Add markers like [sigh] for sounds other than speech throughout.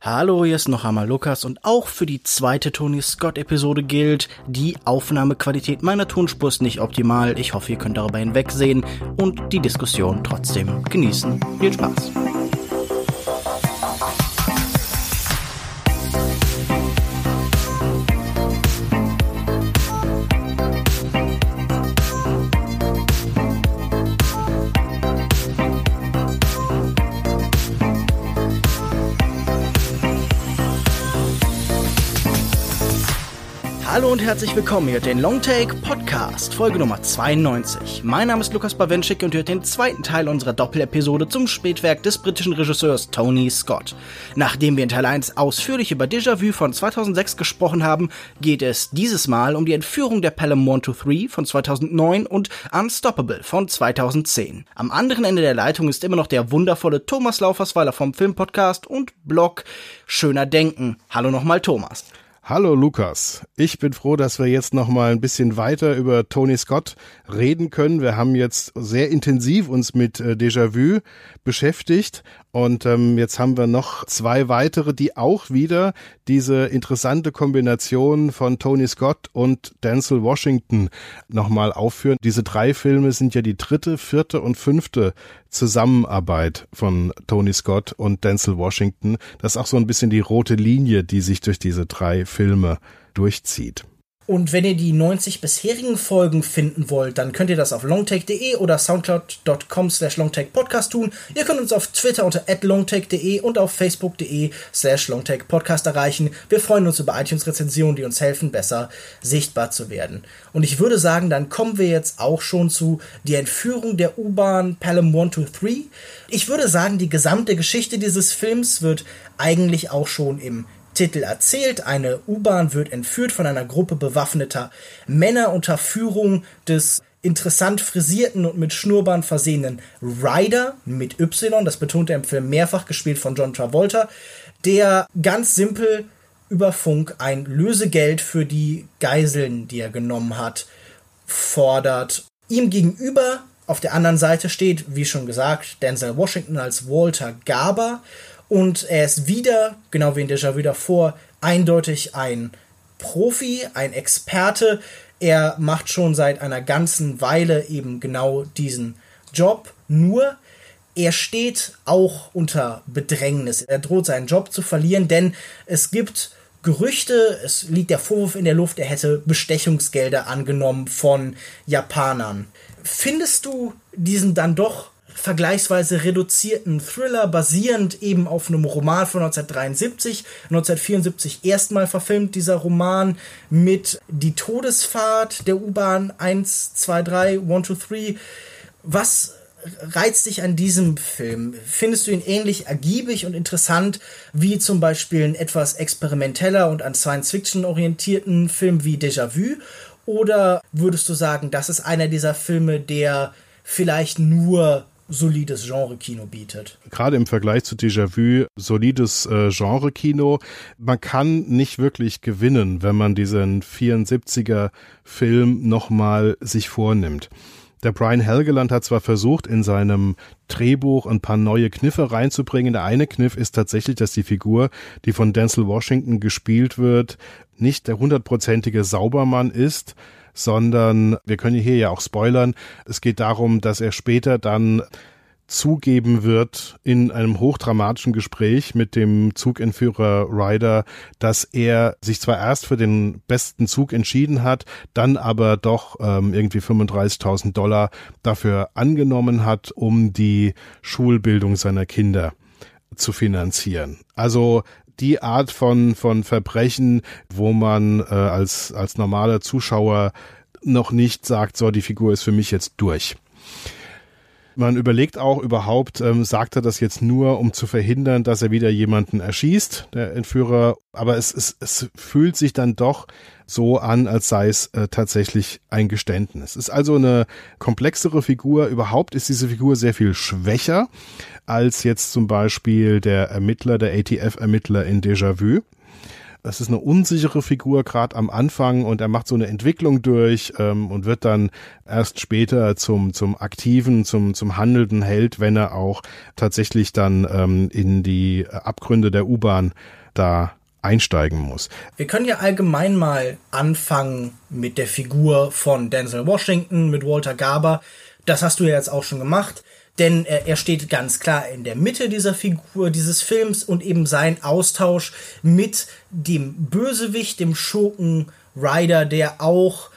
Hallo, hier ist noch einmal Lukas und auch für die zweite Tony Scott Episode gilt, die Aufnahmequalität meiner Tonspur ist nicht optimal. Ich hoffe, ihr könnt darüber hinwegsehen und die Diskussion trotzdem genießen. Viel Spaß! Herzlich willkommen, hier den Longtake Podcast, Folge Nummer 92. Mein Name ist Lukas Bawenschik und hört den zweiten Teil unserer Doppelepisode zum Spätwerk des britischen Regisseurs Tony Scott. Nachdem wir in Teil 1 ausführlich über Déjà-vu von 2006 gesprochen haben, geht es dieses Mal um die Entführung der Pelham 123 von 2009 und Unstoppable von 2010. Am anderen Ende der Leitung ist immer noch der wundervolle Thomas Laufersweiler vom Filmpodcast und Blog Schöner Denken. Hallo nochmal Thomas. Hallo Lukas, ich bin froh, dass wir jetzt noch mal ein bisschen weiter über Tony Scott reden können. Wir haben jetzt sehr intensiv uns mit äh, Déjà-vu beschäftigt und ähm, jetzt haben wir noch zwei weitere, die auch wieder diese interessante Kombination von Tony Scott und Denzel Washington nochmal aufführen. Diese drei Filme sind ja die dritte, vierte und fünfte Zusammenarbeit von Tony Scott und Denzel Washington. Das ist auch so ein bisschen die rote Linie, die sich durch diese drei Filme durchzieht. Und wenn ihr die 90 bisherigen Folgen finden wollt, dann könnt ihr das auf longtake.de oder soundcloud.com slash longtakepodcast tun. Ihr könnt uns auf Twitter unter longtake.de und auf facebook.de slash longtakepodcast erreichen. Wir freuen uns über iTunes-Rezensionen, die uns helfen, besser sichtbar zu werden. Und ich würde sagen, dann kommen wir jetzt auch schon zu die Entführung der U-Bahn Pelham 123. Ich würde sagen, die gesamte Geschichte dieses Films wird eigentlich auch schon im Titel erzählt. Eine U-Bahn wird entführt von einer Gruppe bewaffneter Männer unter Führung des interessant frisierten und mit Schnurrband versehenen Ryder mit Y, das betont er im Film mehrfach, gespielt von John Travolta, der ganz simpel über Funk ein Lösegeld für die Geiseln, die er genommen hat, fordert. Ihm gegenüber auf der anderen Seite steht, wie schon gesagt, Denzel Washington als Walter Garber und er ist wieder, genau wie in Déjà-vu davor, eindeutig ein Profi, ein Experte. Er macht schon seit einer ganzen Weile eben genau diesen Job. Nur er steht auch unter Bedrängnis. Er droht seinen Job zu verlieren, denn es gibt Gerüchte, es liegt der Vorwurf in der Luft, er hätte Bestechungsgelder angenommen von Japanern. Findest du diesen dann doch vergleichsweise reduzierten Thriller, basierend eben auf einem Roman von 1973, 1974 erstmal verfilmt, dieser Roman mit Die Todesfahrt der U-Bahn 1, 2, 3, 1, 2, 3. Was reizt dich an diesem Film? Findest du ihn ähnlich ergiebig und interessant wie zum Beispiel ein etwas experimenteller und an Science-Fiction orientierten Film wie Déjà-vu? Oder würdest du sagen, das ist einer dieser Filme, der vielleicht nur solides Genre-Kino bietet. Gerade im Vergleich zu Déjà-vu, solides äh, Genre-Kino. Man kann nicht wirklich gewinnen, wenn man diesen 74er Film nochmal sich vornimmt. Der Brian Helgeland hat zwar versucht, in seinem Drehbuch ein paar neue Kniffe reinzubringen. Der eine Kniff ist tatsächlich, dass die Figur, die von Denzel Washington gespielt wird, nicht der hundertprozentige Saubermann ist, sondern wir können hier ja auch spoilern. Es geht darum, dass er später dann zugeben wird in einem hochdramatischen Gespräch mit dem Zugentführer Ryder, dass er sich zwar erst für den besten Zug entschieden hat, dann aber doch ähm, irgendwie 35.000 Dollar dafür angenommen hat, um die Schulbildung seiner Kinder zu finanzieren. Also die Art von, von Verbrechen, wo man äh, als, als normaler Zuschauer noch nicht sagt, so, die Figur ist für mich jetzt durch. Man überlegt auch überhaupt, ähm, sagt er das jetzt nur, um zu verhindern, dass er wieder jemanden erschießt, der Entführer. Aber es, es, es fühlt sich dann doch so an, als sei es äh, tatsächlich ein Geständnis. Es ist also eine komplexere Figur. Überhaupt ist diese Figur sehr viel schwächer als jetzt zum Beispiel der Ermittler, der ATF-Ermittler in Déjà-vu. Es ist eine unsichere Figur gerade am Anfang und er macht so eine Entwicklung durch ähm, und wird dann erst später zum zum aktiven, zum zum handelnden Held, wenn er auch tatsächlich dann ähm, in die Abgründe der U-Bahn da einsteigen muss. Wir können ja allgemein mal anfangen mit der Figur von Denzel Washington, mit Walter Garber. Das hast du ja jetzt auch schon gemacht, denn er, er steht ganz klar in der Mitte dieser Figur, dieses Films und eben sein Austausch mit dem Bösewicht, dem Schurken Ryder, der auch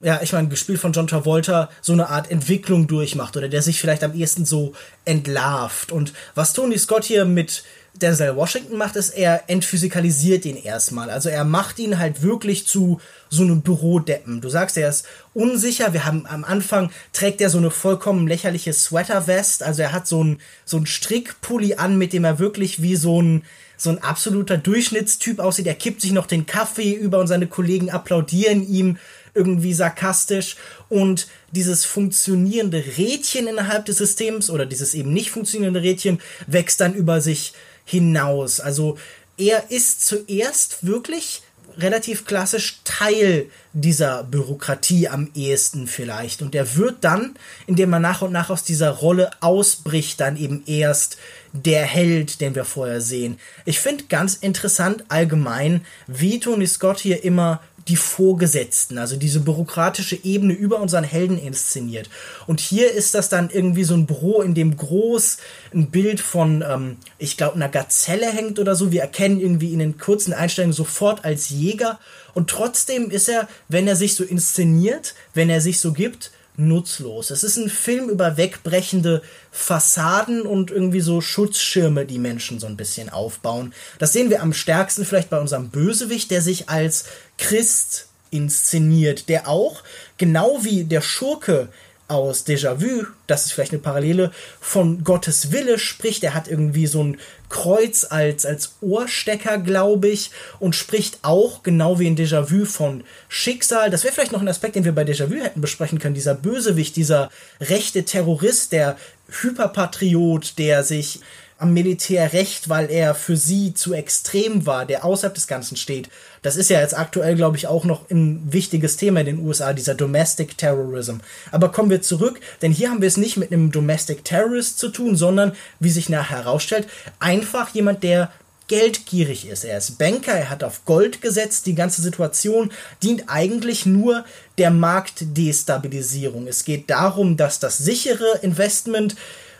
ja, ich meine, gespielt von John Travolta, so eine Art Entwicklung durchmacht oder der sich vielleicht am ehesten so entlarvt. Und was Tony Scott hier mit Denzel Washington macht, ist, er entphysikalisiert ihn erstmal. Also er macht ihn halt wirklich zu so einem Bürodeppen. Du sagst, er ist unsicher. Wir haben am Anfang trägt er so eine vollkommen lächerliche Sweatervest. Also er hat so ein so ein Strickpulli an, mit dem er wirklich wie so ein so ein absoluter Durchschnittstyp aussieht. Er kippt sich noch den Kaffee über und seine Kollegen applaudieren ihm irgendwie sarkastisch und dieses funktionierende Rädchen innerhalb des Systems oder dieses eben nicht funktionierende Rädchen wächst dann über sich hinaus. Also er ist zuerst wirklich relativ klassisch Teil dieser Bürokratie am ehesten vielleicht. Und er wird dann, indem er nach und nach aus dieser Rolle ausbricht, dann eben erst der Held, den wir vorher sehen. Ich finde ganz interessant allgemein, wie Tony Scott hier immer die Vorgesetzten, also diese bürokratische Ebene über unseren Helden inszeniert. Und hier ist das dann irgendwie so ein Büro, in dem groß ein Bild von, ähm, ich glaube, einer Gazelle hängt oder so. Wir erkennen irgendwie in den kurzen Einstellungen sofort als Jäger. Und trotzdem ist er, wenn er sich so inszeniert, wenn er sich so gibt, nutzlos. Es ist ein Film über wegbrechende Fassaden und irgendwie so Schutzschirme, die Menschen so ein bisschen aufbauen. Das sehen wir am stärksten vielleicht bei unserem Bösewicht, der sich als Christ inszeniert, der auch, genau wie der Schurke aus Déjà-vu, das ist vielleicht eine Parallele, von Gottes Wille spricht. Er hat irgendwie so ein Kreuz als, als Ohrstecker, glaube ich, und spricht auch, genau wie in Déjà-vu, von Schicksal. Das wäre vielleicht noch ein Aspekt, den wir bei Déjà-vu hätten besprechen können. Dieser Bösewicht, dieser rechte Terrorist, der Hyperpatriot, der sich am Militär recht, weil er für sie zu extrem war, der außerhalb des Ganzen steht. Das ist ja jetzt aktuell, glaube ich, auch noch ein wichtiges Thema in den USA, dieser Domestic Terrorism. Aber kommen wir zurück, denn hier haben wir es nicht mit einem Domestic Terrorist zu tun, sondern, wie sich nachher herausstellt, einfach jemand, der geldgierig ist. Er ist Banker, er hat auf Gold gesetzt. Die ganze Situation dient eigentlich nur der Marktdestabilisierung. Es geht darum, dass das sichere Investment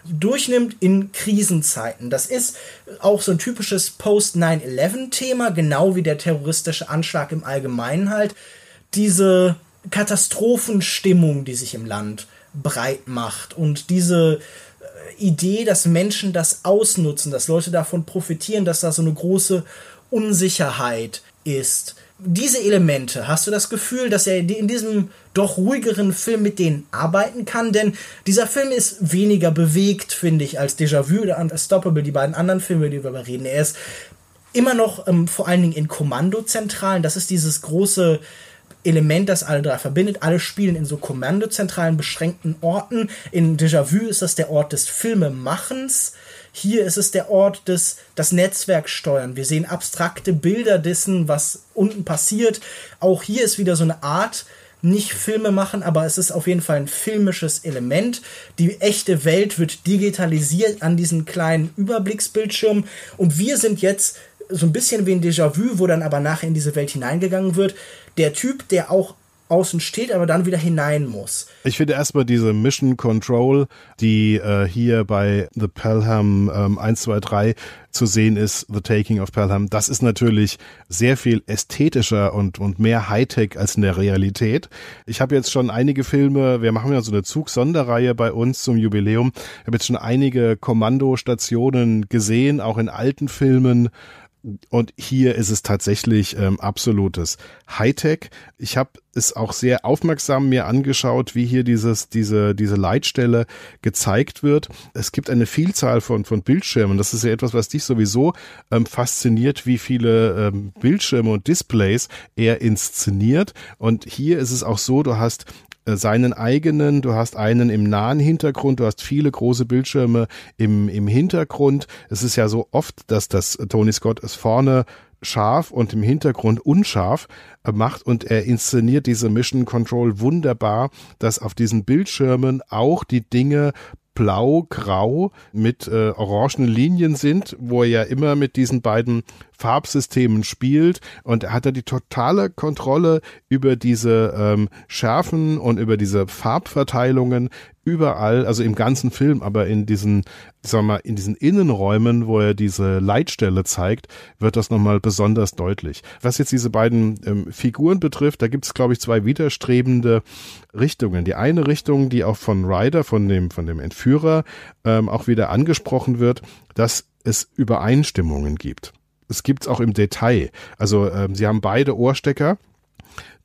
durchnimmt in Krisenzeiten. Das ist auch so ein typisches Post-9-11-Thema, genau wie der terroristische Anschlag im Allgemeinen halt. Diese Katastrophenstimmung, die sich im Land breit macht und diese äh, Idee, dass Menschen das ausnutzen, dass Leute davon profitieren, dass da so eine große Unsicherheit ist diese Elemente, hast du das Gefühl, dass er in diesem doch ruhigeren Film mit denen arbeiten kann? Denn dieser Film ist weniger bewegt, finde ich, als Déjà-vu oder Unstoppable, die beiden anderen Filme, die wir darüber reden. Er ist immer noch ähm, vor allen Dingen in Kommandozentralen. Das ist dieses große Element, das alle drei verbindet. Alle spielen in so kommandozentralen, beschränkten Orten. In Déjà-vu ist das der Ort des Filmemachens. Hier ist es der Ort des das Netzwerk steuern. Wir sehen abstrakte Bilder dessen, was unten passiert. Auch hier ist wieder so eine Art nicht Filme machen, aber es ist auf jeden Fall ein filmisches Element. Die echte Welt wird digitalisiert an diesen kleinen Überblicksbildschirm und wir sind jetzt so ein bisschen wie ein Déjà-vu, wo dann aber nachher in diese Welt hineingegangen wird. Der Typ, der auch außen steht, aber dann wieder hinein muss. Ich finde erstmal diese Mission Control, die äh, hier bei The Pelham ähm, 1, 2, 3 zu sehen ist, The Taking of Pelham, das ist natürlich sehr viel ästhetischer und, und mehr Hightech als in der Realität. Ich habe jetzt schon einige Filme, wir machen ja so eine Zug-Sonderreihe bei uns zum Jubiläum, ich habe jetzt schon einige Kommandostationen gesehen, auch in alten Filmen, und hier ist es tatsächlich ähm, absolutes Hightech. Ich habe es auch sehr aufmerksam mir angeschaut, wie hier dieses, diese, diese Leitstelle gezeigt wird. Es gibt eine Vielzahl von, von Bildschirmen. Das ist ja etwas, was dich sowieso ähm, fasziniert, wie viele ähm, Bildschirme und Displays er inszeniert. Und hier ist es auch so, du hast seinen eigenen, du hast einen im nahen Hintergrund, du hast viele große Bildschirme im, im Hintergrund. Es ist ja so oft, dass das Tony Scott es vorne scharf und im Hintergrund unscharf äh, macht und er inszeniert diese Mission Control wunderbar, dass auf diesen Bildschirmen auch die Dinge blau-grau mit äh, orangenen Linien sind, wo er ja immer mit diesen beiden Farbsystemen spielt. Und er hat da die totale Kontrolle über diese ähm, Schärfen und über diese Farbverteilungen überall, also im ganzen Film, aber in diesen, sagen wir mal, in diesen Innenräumen, wo er diese Leitstelle zeigt, wird das nochmal besonders deutlich. Was jetzt diese beiden ähm, Figuren betrifft, da gibt es, glaube ich, zwei widerstrebende Richtungen. Die eine Richtung, die auch von Ryder, von dem, von dem Entführer, ähm, auch wieder angesprochen wird, dass es Übereinstimmungen gibt es gibt's auch im Detail. Also ähm, sie haben beide Ohrstecker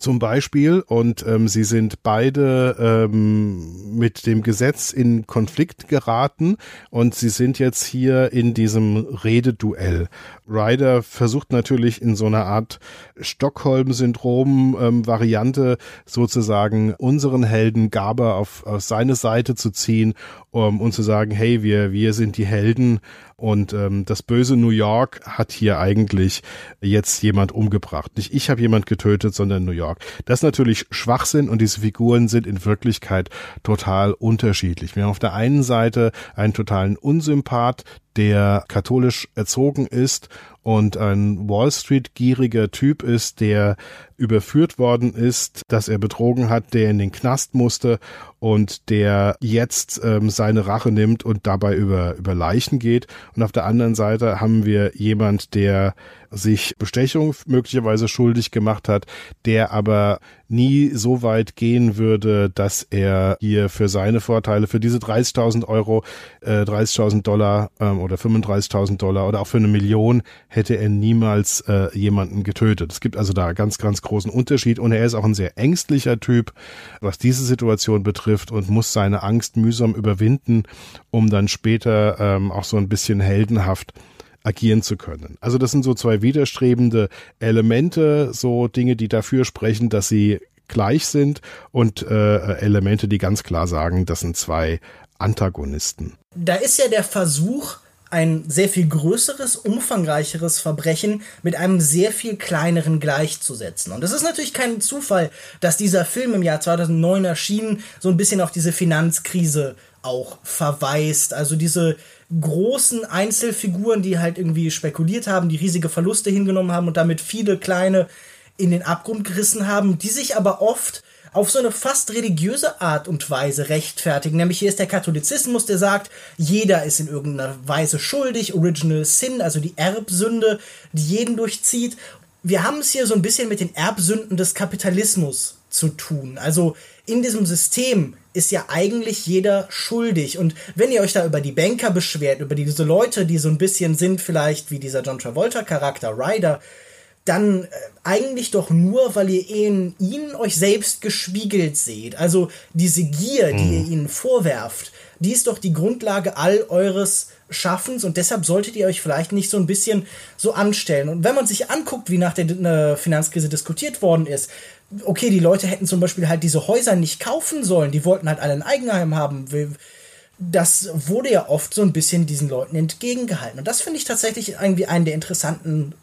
zum Beispiel und ähm, sie sind beide ähm, mit dem Gesetz in Konflikt geraten und sie sind jetzt hier in diesem Rededuell. Ryder versucht natürlich in so einer Art Stockholm-Syndrom-Variante ähm, sozusagen unseren Helden Gaber auf, auf seine Seite zu ziehen um, und zu sagen, hey, wir, wir sind die Helden und ähm, das böse New York hat hier eigentlich jetzt jemand umgebracht. Nicht ich habe jemand getötet, sondern New York. Das ist natürlich Schwachsinn und diese Figuren sind in Wirklichkeit total unterschiedlich. Wir haben auf der einen Seite einen totalen Unsympath, der katholisch erzogen ist und ein Wall Street gieriger Typ ist, der überführt worden ist, dass er betrogen hat, der in den Knast musste und der jetzt ähm, seine Rache nimmt und dabei über, über Leichen geht. Und auf der anderen Seite haben wir jemand, der sich Bestechung möglicherweise schuldig gemacht hat, der aber nie so weit gehen würde, dass er hier für seine Vorteile, für diese 30.000 Euro, äh, 30.000 Dollar ähm, oder 35.000 Dollar oder auch für eine Million hätte er niemals äh, jemanden getötet. Es gibt also da ganz, ganz großen Unterschied und er ist auch ein sehr ängstlicher Typ, was diese Situation betrifft und muss seine Angst mühsam überwinden, um dann später ähm, auch so ein bisschen heldenhaft agieren zu können. Also das sind so zwei widerstrebende Elemente, so Dinge, die dafür sprechen, dass sie gleich sind und äh, Elemente, die ganz klar sagen, das sind zwei Antagonisten. Da ist ja der Versuch, ein sehr viel größeres, umfangreicheres Verbrechen mit einem sehr viel kleineren gleichzusetzen. Und es ist natürlich kein Zufall, dass dieser Film im Jahr 2009 erschien, so ein bisschen auf diese Finanzkrise auch verweist. Also diese großen Einzelfiguren, die halt irgendwie spekuliert haben, die riesige Verluste hingenommen haben und damit viele kleine in den Abgrund gerissen haben, die sich aber oft auf so eine fast religiöse Art und Weise rechtfertigen. Nämlich hier ist der Katholizismus, der sagt, jeder ist in irgendeiner Weise schuldig, Original Sin, also die Erbsünde, die jeden durchzieht. Wir haben es hier so ein bisschen mit den Erbsünden des Kapitalismus zu tun. Also in diesem System ist ja eigentlich jeder schuldig. Und wenn ihr euch da über die Banker beschwert, über diese Leute, die so ein bisschen sind, vielleicht wie dieser John Travolta-Charakter Ryder, dann äh, eigentlich doch nur, weil ihr in ihnen euch selbst gespiegelt seht. Also diese Gier, die mhm. ihr ihnen vorwerft, die ist doch die Grundlage all eures Schaffens und deshalb solltet ihr euch vielleicht nicht so ein bisschen so anstellen. Und wenn man sich anguckt, wie nach der äh, Finanzkrise diskutiert worden ist, okay, die Leute hätten zum Beispiel halt diese Häuser nicht kaufen sollen, die wollten halt alle ein Eigenheim haben. Das wurde ja oft so ein bisschen diesen Leuten entgegengehalten. Und das finde ich tatsächlich irgendwie einen der interessanten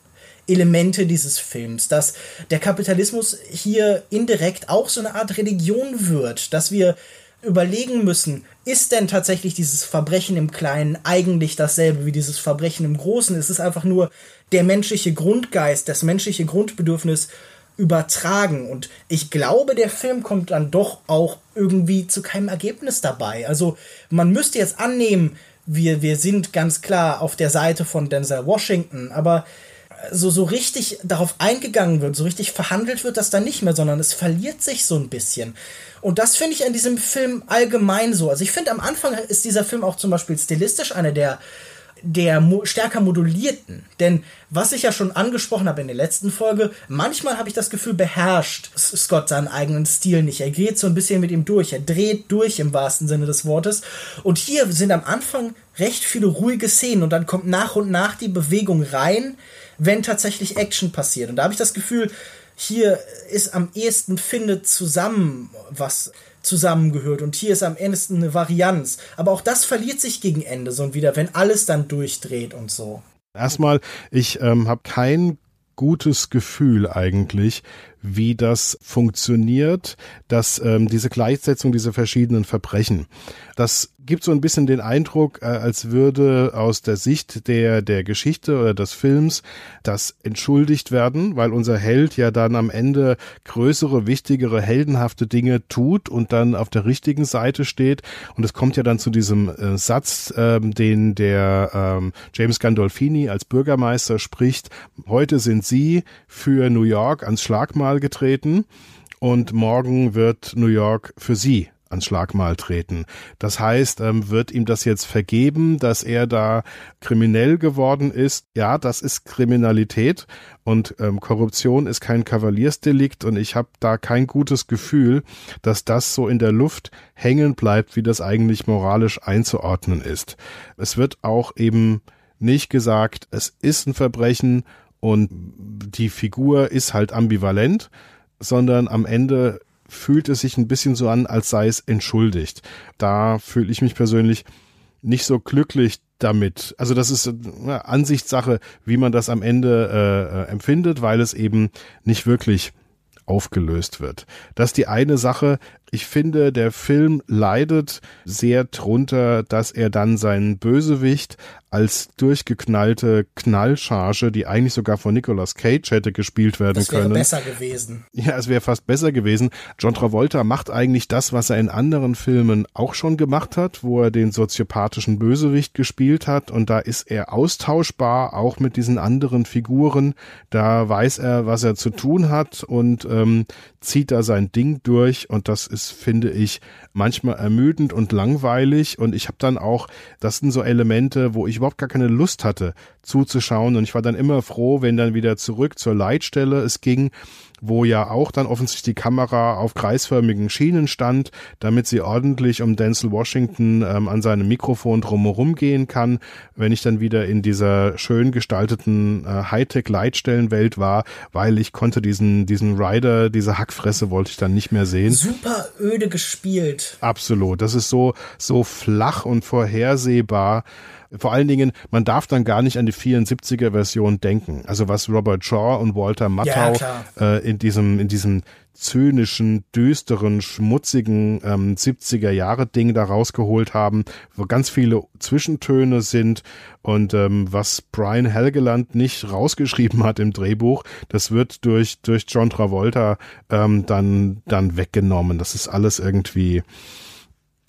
Elemente dieses Films, dass der Kapitalismus hier indirekt auch so eine Art Religion wird, dass wir überlegen müssen, ist denn tatsächlich dieses Verbrechen im Kleinen eigentlich dasselbe wie dieses Verbrechen im Großen? Es ist einfach nur der menschliche Grundgeist, das menschliche Grundbedürfnis übertragen. Und ich glaube, der Film kommt dann doch auch irgendwie zu keinem Ergebnis dabei. Also man müsste jetzt annehmen, wir, wir sind ganz klar auf der Seite von Denzel Washington, aber so, so richtig darauf eingegangen wird, so richtig verhandelt wird das dann nicht mehr, sondern es verliert sich so ein bisschen. Und das finde ich an diesem Film allgemein so. Also ich finde, am Anfang ist dieser Film auch zum Beispiel stilistisch einer der der mo stärker modulierten. Denn was ich ja schon angesprochen habe in der letzten Folge, manchmal habe ich das Gefühl, beherrscht Scott seinen eigenen Stil nicht. Er geht so ein bisschen mit ihm durch. Er dreht durch im wahrsten Sinne des Wortes. Und hier sind am Anfang recht viele ruhige Szenen und dann kommt nach und nach die Bewegung rein, wenn tatsächlich Action passiert. Und da habe ich das Gefühl, hier ist am ehesten findet zusammen, was zusammengehört. Und hier ist am ehesten eine Varianz. Aber auch das verliert sich gegen Ende so und wieder, wenn alles dann durchdreht und so. Erstmal, ich ähm, habe kein gutes Gefühl eigentlich, wie das funktioniert, dass ähm, diese Gleichsetzung dieser verschiedenen Verbrechen. Das gibt so ein bisschen den Eindruck, äh, als würde aus der Sicht der, der Geschichte oder des Films das entschuldigt werden, weil unser Held ja dann am Ende größere, wichtigere, heldenhafte Dinge tut und dann auf der richtigen Seite steht. Und es kommt ja dann zu diesem äh, Satz, ähm, den der ähm, James Gandolfini als Bürgermeister spricht. Heute sind Sie für New York ans Schlagmal getreten und morgen wird New York für Sie ans Schlagmal treten. Das heißt, ähm, wird ihm das jetzt vergeben, dass er da kriminell geworden ist? Ja, das ist Kriminalität und ähm, Korruption ist kein Kavaliersdelikt und ich habe da kein gutes Gefühl, dass das so in der Luft hängen bleibt, wie das eigentlich moralisch einzuordnen ist. Es wird auch eben nicht gesagt, es ist ein Verbrechen und die Figur ist halt ambivalent, sondern am Ende fühlt es sich ein bisschen so an, als sei es entschuldigt. Da fühle ich mich persönlich nicht so glücklich damit. Also das ist eine Ansichtssache, wie man das am Ende äh, äh, empfindet, weil es eben nicht wirklich aufgelöst wird. Das ist die eine Sache. Ich finde, der Film leidet sehr drunter, dass er dann seinen Bösewicht als durchgeknallte Knallcharge, die eigentlich sogar von Nicolas Cage hätte gespielt werden das wäre können. besser gewesen. Ja, es wäre fast besser gewesen. John Travolta macht eigentlich das, was er in anderen Filmen auch schon gemacht hat, wo er den soziopathischen Bösewicht gespielt hat und da ist er austauschbar, auch mit diesen anderen Figuren. Da weiß er, was er zu tun hat und ähm, zieht da sein Ding durch und das ist, finde ich, manchmal ermüdend und langweilig und ich habe dann auch, das sind so Elemente, wo ich überhaupt gar keine Lust hatte zuzuschauen und ich war dann immer froh, wenn dann wieder zurück zur Leitstelle es ging wo ja auch dann offensichtlich die Kamera auf kreisförmigen Schienen stand, damit sie ordentlich um Denzel Washington ähm, an seinem Mikrofon drumherum gehen kann. Wenn ich dann wieder in dieser schön gestalteten äh, Hightech-Leitstellenwelt war, weil ich konnte diesen, diesen Rider, diese Hackfresse wollte ich dann nicht mehr sehen. Super öde gespielt. Absolut. Das ist so, so flach und vorhersehbar. Vor allen Dingen, man darf dann gar nicht an die 74er Version denken. Also was Robert Shaw und Walter Matthau ja, äh, in diesem, in diesem zynischen, düsteren, schmutzigen ähm, 70er Jahre Ding da rausgeholt haben, wo ganz viele Zwischentöne sind und ähm, was Brian Helgeland nicht rausgeschrieben hat im Drehbuch, das wird durch durch John Travolta ähm, dann dann weggenommen. Das ist alles irgendwie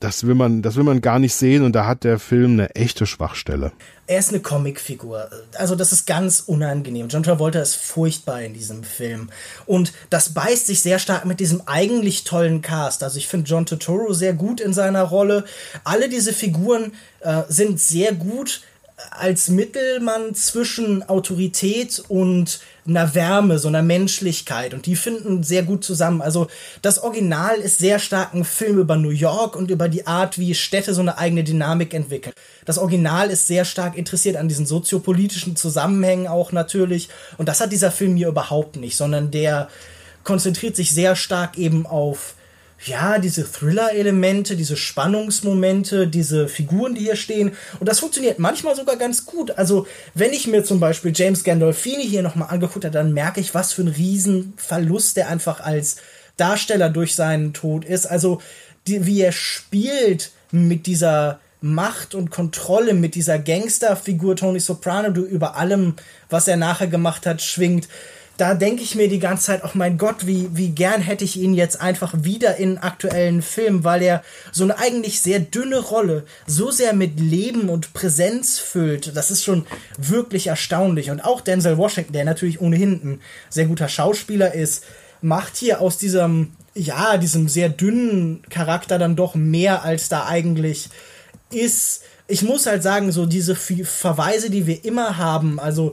das will man, das will man gar nicht sehen und da hat der Film eine echte Schwachstelle. Er ist eine Comicfigur. Also das ist ganz unangenehm. John Travolta ist furchtbar in diesem Film. Und das beißt sich sehr stark mit diesem eigentlich tollen Cast. Also ich finde John Turturro sehr gut in seiner Rolle. Alle diese Figuren äh, sind sehr gut als Mittelmann zwischen Autorität und einer Wärme, so einer Menschlichkeit und die finden sehr gut zusammen. Also das Original ist sehr stark ein Film über New York und über die Art, wie Städte so eine eigene Dynamik entwickeln. Das Original ist sehr stark interessiert an diesen soziopolitischen Zusammenhängen auch natürlich und das hat dieser Film hier überhaupt nicht, sondern der konzentriert sich sehr stark eben auf ja, diese Thriller-Elemente, diese Spannungsmomente, diese Figuren, die hier stehen. Und das funktioniert manchmal sogar ganz gut. Also, wenn ich mir zum Beispiel James Gandolfini hier nochmal angeguckt habe, dann merke ich, was für ein Riesenverlust der einfach als Darsteller durch seinen Tod ist. Also, die, wie er spielt mit dieser Macht und Kontrolle, mit dieser Gangsterfigur Tony Soprano, du über allem, was er nachher gemacht hat, schwingt da denke ich mir die ganze Zeit, oh mein Gott, wie, wie gern hätte ich ihn jetzt einfach wieder in aktuellen Filmen, weil er so eine eigentlich sehr dünne Rolle so sehr mit Leben und Präsenz füllt. Das ist schon wirklich erstaunlich. Und auch Denzel Washington, der natürlich ohnehin ein sehr guter Schauspieler ist, macht hier aus diesem, ja, diesem sehr dünnen Charakter dann doch mehr, als da eigentlich ist. Ich muss halt sagen, so diese Verweise, die wir immer haben, also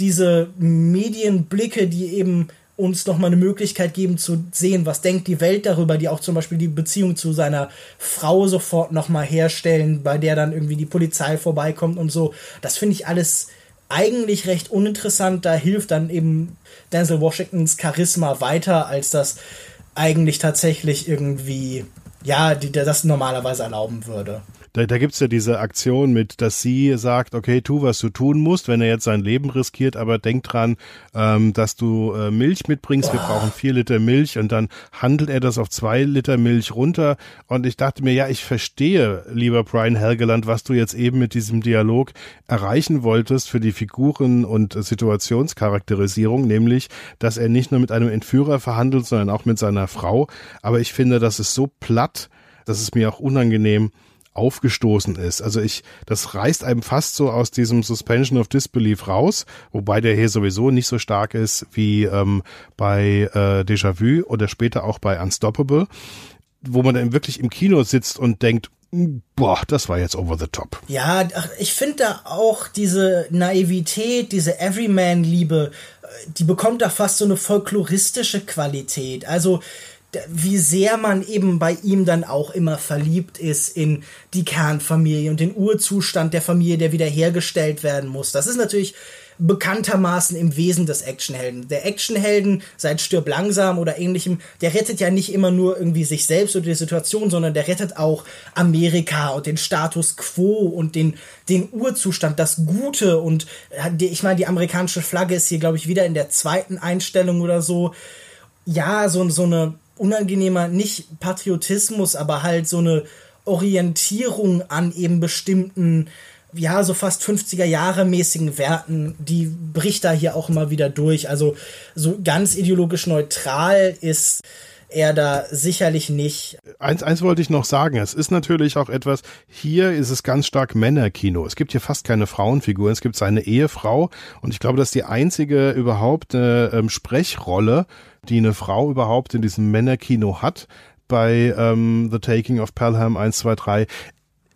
diese Medienblicke, die eben uns noch mal eine Möglichkeit geben zu sehen, was denkt die Welt darüber, die auch zum Beispiel die Beziehung zu seiner Frau sofort noch mal herstellen, bei der dann irgendwie die Polizei vorbeikommt und so. Das finde ich alles eigentlich recht uninteressant. Da hilft dann eben Denzel Washingtons Charisma weiter, als das eigentlich tatsächlich irgendwie, ja, die, das normalerweise erlauben würde. Da, da gibt es ja diese Aktion mit, dass sie sagt, okay, tu, was du tun musst, wenn er jetzt sein Leben riskiert, aber denk dran, ähm, dass du äh, Milch mitbringst. Wir brauchen vier Liter Milch und dann handelt er das auf zwei Liter Milch runter. Und ich dachte mir, ja, ich verstehe, lieber Brian Helgeland, was du jetzt eben mit diesem Dialog erreichen wolltest für die Figuren und Situationscharakterisierung, nämlich, dass er nicht nur mit einem Entführer verhandelt, sondern auch mit seiner Frau. Aber ich finde, das ist so platt, dass es mir auch unangenehm aufgestoßen ist. Also ich, das reißt einem fast so aus diesem Suspension of Disbelief raus, wobei der hier sowieso nicht so stark ist wie ähm, bei äh, Déjà-vu oder später auch bei Unstoppable, wo man dann wirklich im Kino sitzt und denkt, hm, boah, das war jetzt over the top. Ja, ich finde da auch diese Naivität, diese Everyman-Liebe, äh, die bekommt da fast so eine folkloristische Qualität. Also wie sehr man eben bei ihm dann auch immer verliebt ist in die Kernfamilie und den Urzustand der Familie, der wiederhergestellt werden muss. Das ist natürlich bekanntermaßen im Wesen des Actionhelden. Der Actionhelden, seit Stirb langsam oder ähnlichem, der rettet ja nicht immer nur irgendwie sich selbst oder die Situation, sondern der rettet auch Amerika und den Status quo und den, den Urzustand, das Gute und äh, ich meine, die amerikanische Flagge ist hier, glaube ich, wieder in der zweiten Einstellung oder so. Ja, so, so eine unangenehmer, nicht Patriotismus, aber halt so eine Orientierung an eben bestimmten, ja, so fast 50er Jahre mäßigen Werten, die bricht da hier auch immer wieder durch. Also so ganz ideologisch neutral ist er da sicherlich nicht. Eins, eins wollte ich noch sagen. Es ist natürlich auch etwas, hier ist es ganz stark Männerkino. Es gibt hier fast keine Frauenfiguren. Es gibt seine Ehefrau und ich glaube, das ist die einzige überhaupt äh, ähm, Sprechrolle die eine Frau überhaupt in diesem Männerkino hat bei ähm, The Taking of Pelham 1, 2, 3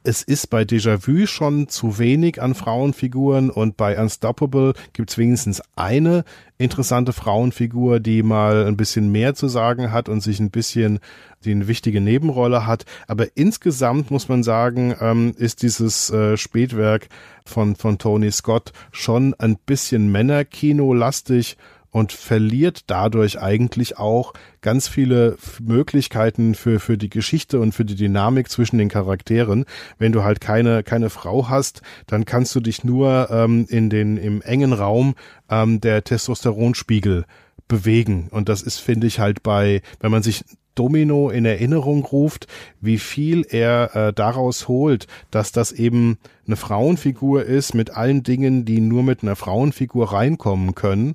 es ist bei Déjà-vu schon zu wenig an Frauenfiguren und bei Unstoppable gibt es wenigstens eine interessante Frauenfigur, die mal ein bisschen mehr zu sagen hat und sich ein bisschen die eine wichtige Nebenrolle hat. Aber insgesamt muss man sagen, ähm, ist dieses äh, Spätwerk von, von Tony Scott schon ein bisschen Männerkino-lastig und verliert dadurch eigentlich auch ganz viele Möglichkeiten für, für die Geschichte und für die Dynamik zwischen den Charakteren. Wenn du halt keine, keine Frau hast, dann kannst du dich nur ähm, in den, im engen Raum ähm, der Testosteronspiegel bewegen. Und das ist, finde ich, halt bei, wenn man sich Domino in Erinnerung ruft, wie viel er äh, daraus holt, dass das eben eine Frauenfigur ist mit allen Dingen, die nur mit einer Frauenfigur reinkommen können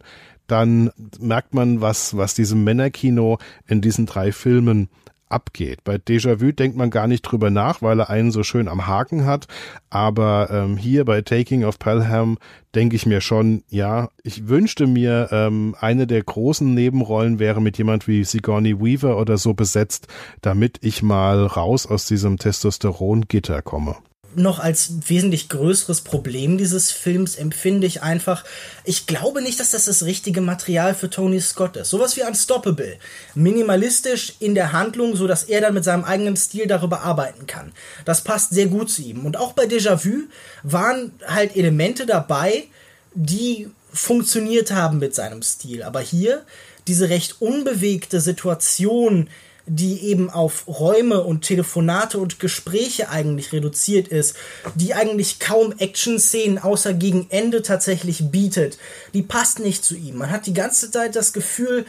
dann merkt man, was, was diesem Männerkino in diesen drei Filmen abgeht. Bei Déjà-vu denkt man gar nicht drüber nach, weil er einen so schön am Haken hat. Aber ähm, hier bei Taking of Pelham denke ich mir schon, ja, ich wünschte mir, ähm, eine der großen Nebenrollen wäre mit jemand wie Sigourney Weaver oder so besetzt, damit ich mal raus aus diesem Testosteron-Gitter komme noch als wesentlich größeres Problem dieses Films empfinde ich einfach, ich glaube nicht, dass das das richtige Material für Tony Scott ist. Sowas wie Unstoppable. Minimalistisch in der Handlung, so dass er dann mit seinem eigenen Stil darüber arbeiten kann. Das passt sehr gut zu ihm. Und auch bei Déjà-vu waren halt Elemente dabei, die funktioniert haben mit seinem Stil. Aber hier diese recht unbewegte Situation, die eben auf Räume und Telefonate und Gespräche eigentlich reduziert ist, die eigentlich kaum Action-Szenen außer gegen Ende tatsächlich bietet, die passt nicht zu ihm. Man hat die ganze Zeit das Gefühl,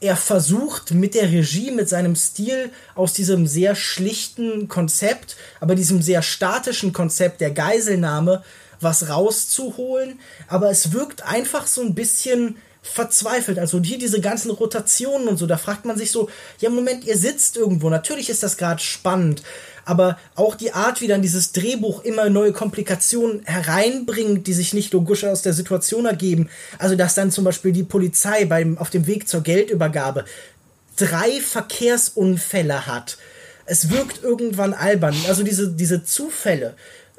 er versucht mit der Regie, mit seinem Stil aus diesem sehr schlichten Konzept, aber diesem sehr statischen Konzept der Geiselnahme was rauszuholen, aber es wirkt einfach so ein bisschen verzweifelt. Also hier diese ganzen Rotationen und so, da fragt man sich so, ja Moment, ihr sitzt irgendwo, natürlich ist das gerade spannend, aber auch die Art, wie dann dieses Drehbuch immer neue Komplikationen hereinbringt, die sich nicht logisch aus der Situation ergeben. Also dass dann zum Beispiel die Polizei beim, auf dem Weg zur Geldübergabe drei Verkehrsunfälle hat. Es wirkt irgendwann albern. Also diese, diese Zufälle,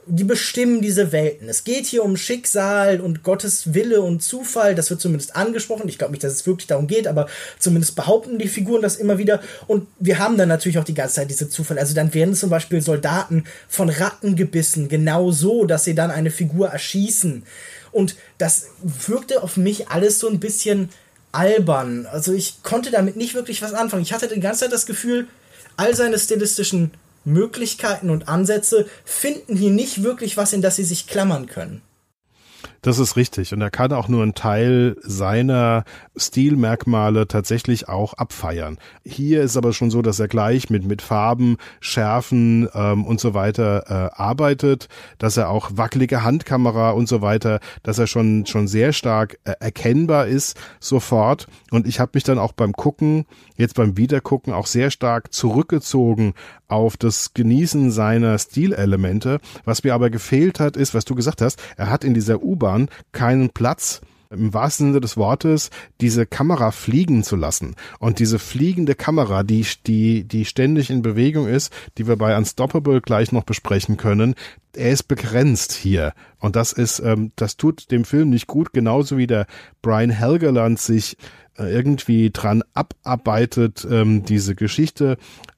die bestimmen diese Welten. Es geht hier um Schicksal und Gottes Wille und Zufall. Das wird zumindest angesprochen. Ich glaube nicht, dass es wirklich darum geht, aber zumindest behaupten die Figuren das immer wieder. Und wir haben dann natürlich auch die ganze Zeit diese Zufälle. Also dann werden zum Beispiel Soldaten von Ratten gebissen, genau so, dass sie dann eine Figur erschießen. Und das wirkte auf mich alles so ein bisschen albern. Also ich konnte damit nicht wirklich was anfangen. Ich hatte die ganze Zeit das Gefühl, all seine stilistischen Möglichkeiten und Ansätze, finden hier nicht wirklich was, in das sie sich klammern können. Das ist richtig. Und er kann auch nur einen Teil seiner Stilmerkmale tatsächlich auch abfeiern. Hier ist aber schon so, dass er gleich mit, mit Farben, Schärfen ähm, und so weiter äh, arbeitet, dass er auch wackelige Handkamera und so weiter, dass er schon, schon sehr stark äh, erkennbar ist sofort. Und ich habe mich dann auch beim Gucken, jetzt beim Wiedergucken, auch sehr stark zurückgezogen auf das Genießen seiner Stilelemente. Was mir aber gefehlt hat, ist, was du gesagt hast, er hat in dieser U-Bahn keinen Platz, im wahrsten Sinne des Wortes diese Kamera fliegen zu lassen. Und diese fliegende Kamera, die, die, die ständig in Bewegung ist, die wir bei Unstoppable gleich noch besprechen können, er ist begrenzt hier. Und das ist, ähm, das tut dem Film nicht gut, genauso wie der Brian Helgeland sich äh, irgendwie dran abarbeitet, ähm, diese Geschichte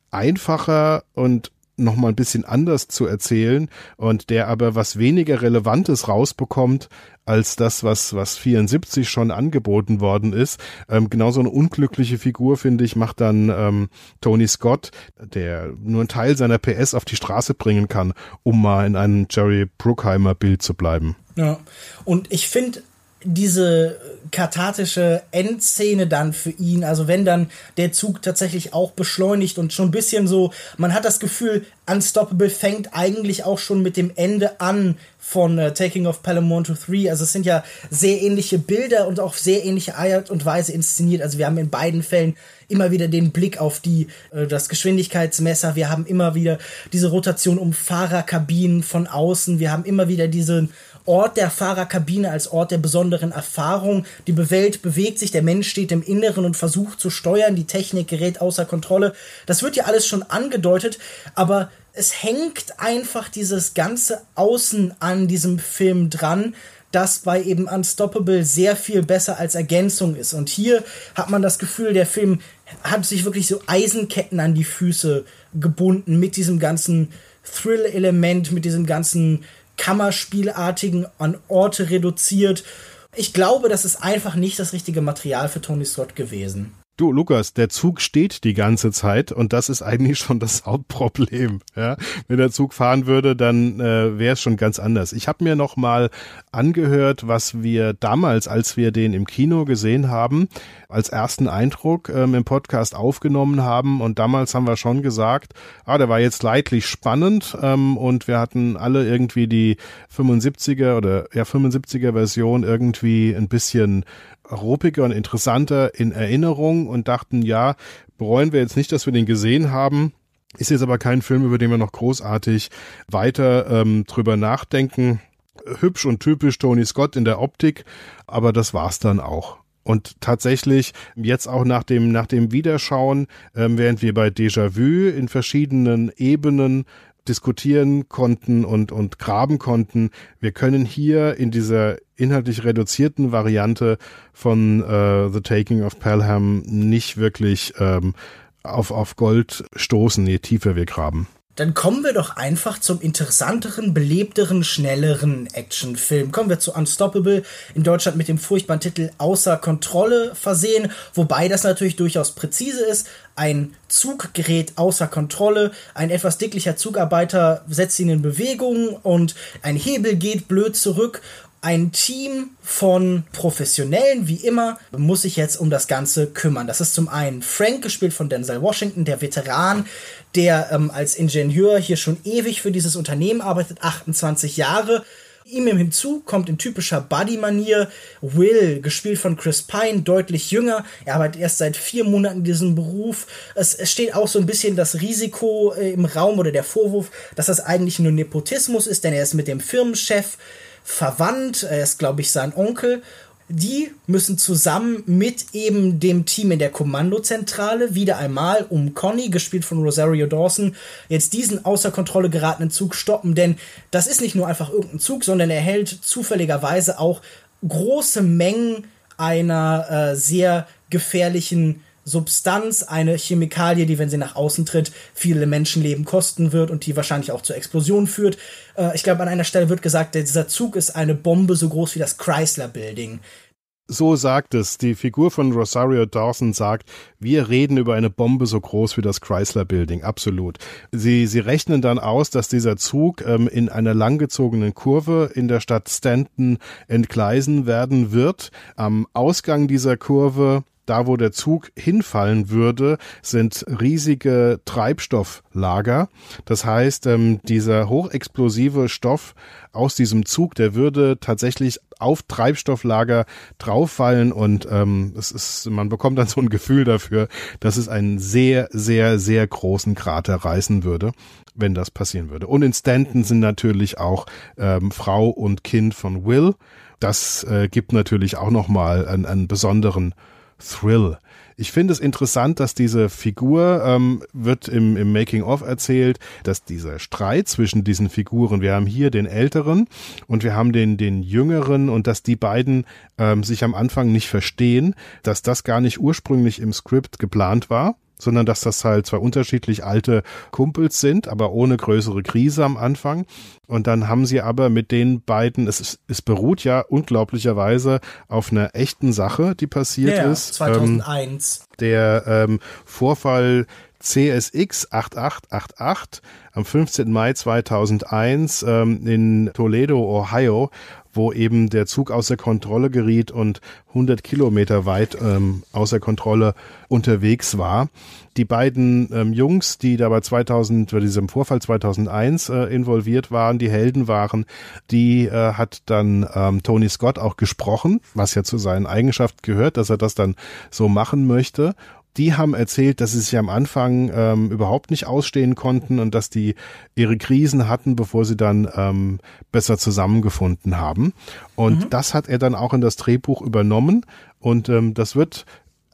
einfacher und noch mal ein bisschen anders zu erzählen und der aber was weniger Relevantes rausbekommt als das, was, was 74 schon angeboten worden ist. Ähm, genauso eine unglückliche Figur, finde ich, macht dann ähm, Tony Scott, der nur einen Teil seiner PS auf die Straße bringen kann, um mal in einem Jerry Bruckheimer Bild zu bleiben. Ja, und ich finde diese kathartische Endszene dann für ihn, also wenn dann der Zug tatsächlich auch beschleunigt und schon ein bisschen so, man hat das Gefühl, Unstoppable fängt eigentlich auch schon mit dem Ende an von uh, Taking of Pelham 1 to 3. Also es sind ja sehr ähnliche Bilder und auch sehr ähnliche Art und Weise inszeniert. Also wir haben in beiden Fällen immer wieder den Blick auf die, äh, das Geschwindigkeitsmesser. Wir haben immer wieder diese Rotation um Fahrerkabinen von außen. Wir haben immer wieder diesen Ort der Fahrerkabine als Ort der besonderen Erfahrung. Die Welt bewegt sich, der Mensch steht im Inneren und versucht zu steuern, die Technik gerät außer Kontrolle. Das wird ja alles schon angedeutet, aber es hängt einfach dieses ganze Außen an diesem Film dran, das bei eben Unstoppable sehr viel besser als Ergänzung ist. Und hier hat man das Gefühl, der Film hat sich wirklich so Eisenketten an die Füße gebunden mit diesem ganzen Thrill-Element, mit diesem ganzen Kammerspielartigen an Orte reduziert. Ich glaube, das ist einfach nicht das richtige Material für Tony Scott gewesen. Du, Lukas, der Zug steht die ganze Zeit und das ist eigentlich schon das [laughs] Hauptproblem. Ja? Wenn der Zug fahren würde, dann äh, wäre es schon ganz anders. Ich habe mir noch mal angehört, was wir damals, als wir den im Kino gesehen haben, als ersten Eindruck ähm, im Podcast aufgenommen haben. Und damals haben wir schon gesagt, ah, der war jetzt leidlich spannend ähm, und wir hatten alle irgendwie die 75er oder ja 75er Version irgendwie ein bisschen ruppiger und interessanter in Erinnerung und dachten, ja, bereuen wir jetzt nicht, dass wir den gesehen haben. Ist jetzt aber kein Film, über den wir noch großartig weiter ähm, drüber nachdenken. Hübsch und typisch Tony Scott in der Optik, aber das war's dann auch. Und tatsächlich jetzt auch nach dem, nach dem Wiederschauen, ähm, während wir bei Déjà-vu in verschiedenen Ebenen diskutieren konnten und, und graben konnten. Wir können hier in dieser inhaltlich reduzierten Variante von äh, The Taking of Pelham nicht wirklich ähm, auf, auf Gold stoßen, je tiefer wir graben. Dann kommen wir doch einfach zum interessanteren, belebteren, schnelleren Actionfilm. Kommen wir zu Unstoppable, in Deutschland mit dem furchtbaren Titel Außer Kontrolle versehen, wobei das natürlich durchaus präzise ist. Ein Zug gerät außer Kontrolle, ein etwas dicklicher Zugarbeiter setzt ihn in Bewegung und ein Hebel geht blöd zurück ein Team von Professionellen, wie immer, muss sich jetzt um das Ganze kümmern. Das ist zum einen Frank, gespielt von Denzel Washington, der Veteran, der ähm, als Ingenieur hier schon ewig für dieses Unternehmen arbeitet, 28 Jahre. Ihm hinzu kommt in typischer Buddy-Manier Will, gespielt von Chris Pine, deutlich jünger. Er arbeitet erst seit vier Monaten in diesem Beruf. Es, es steht auch so ein bisschen das Risiko äh, im Raum oder der Vorwurf, dass das eigentlich nur Nepotismus ist, denn er ist mit dem Firmenchef verwandt, er ist, glaube ich, sein Onkel. Die müssen zusammen mit eben dem Team in der Kommandozentrale wieder einmal um Conny, gespielt von Rosario Dawson, jetzt diesen außer Kontrolle geratenen Zug stoppen, denn das ist nicht nur einfach irgendein Zug, sondern er hält zufälligerweise auch große Mengen einer äh, sehr gefährlichen Substanz, eine Chemikalie, die, wenn sie nach außen tritt, viele Menschenleben kosten wird und die wahrscheinlich auch zur Explosion führt. Äh, ich glaube, an einer Stelle wird gesagt, dieser Zug ist eine Bombe so groß wie das Chrysler Building. So sagt es. Die Figur von Rosario Dawson sagt, wir reden über eine Bombe so groß wie das Chrysler Building. Absolut. Sie, sie rechnen dann aus, dass dieser Zug ähm, in einer langgezogenen Kurve in der Stadt Stanton entgleisen werden wird. Am Ausgang dieser Kurve da wo der Zug hinfallen würde, sind riesige Treibstofflager. Das heißt, ähm, dieser hochexplosive Stoff aus diesem Zug, der würde tatsächlich auf Treibstofflager drauffallen und ähm, es ist, man bekommt dann so ein Gefühl dafür, dass es einen sehr, sehr, sehr großen Krater reißen würde, wenn das passieren würde. Und in Stanton sind natürlich auch ähm, Frau und Kind von Will. Das äh, gibt natürlich auch nochmal einen, einen besonderen Thrill. Ich finde es interessant, dass diese Figur ähm, wird im, im Making-of erzählt, dass dieser Streit zwischen diesen Figuren, wir haben hier den Älteren und wir haben den, den Jüngeren und dass die beiden ähm, sich am Anfang nicht verstehen, dass das gar nicht ursprünglich im Skript geplant war sondern dass das halt zwei unterschiedlich alte Kumpels sind, aber ohne größere Krise am Anfang. Und dann haben sie aber mit den beiden, es, es beruht ja unglaublicherweise auf einer echten Sache, die passiert ja, ist. 2001. Ähm, der ähm, Vorfall CSX 8888 am 15. Mai 2001 ähm, in Toledo, Ohio, wo eben der Zug außer Kontrolle geriet und 100 Kilometer weit ähm, außer Kontrolle unterwegs war. Die beiden ähm, Jungs, die da bei 2000, bei diesem Vorfall 2001 äh, involviert waren, die Helden waren, die äh, hat dann ähm, Tony Scott auch gesprochen, was ja zu seinen Eigenschaften gehört, dass er das dann so machen möchte die haben erzählt, dass sie sich am Anfang ähm, überhaupt nicht ausstehen konnten und dass die ihre Krisen hatten, bevor sie dann ähm, besser zusammengefunden haben. Und mhm. das hat er dann auch in das Drehbuch übernommen und ähm, das wird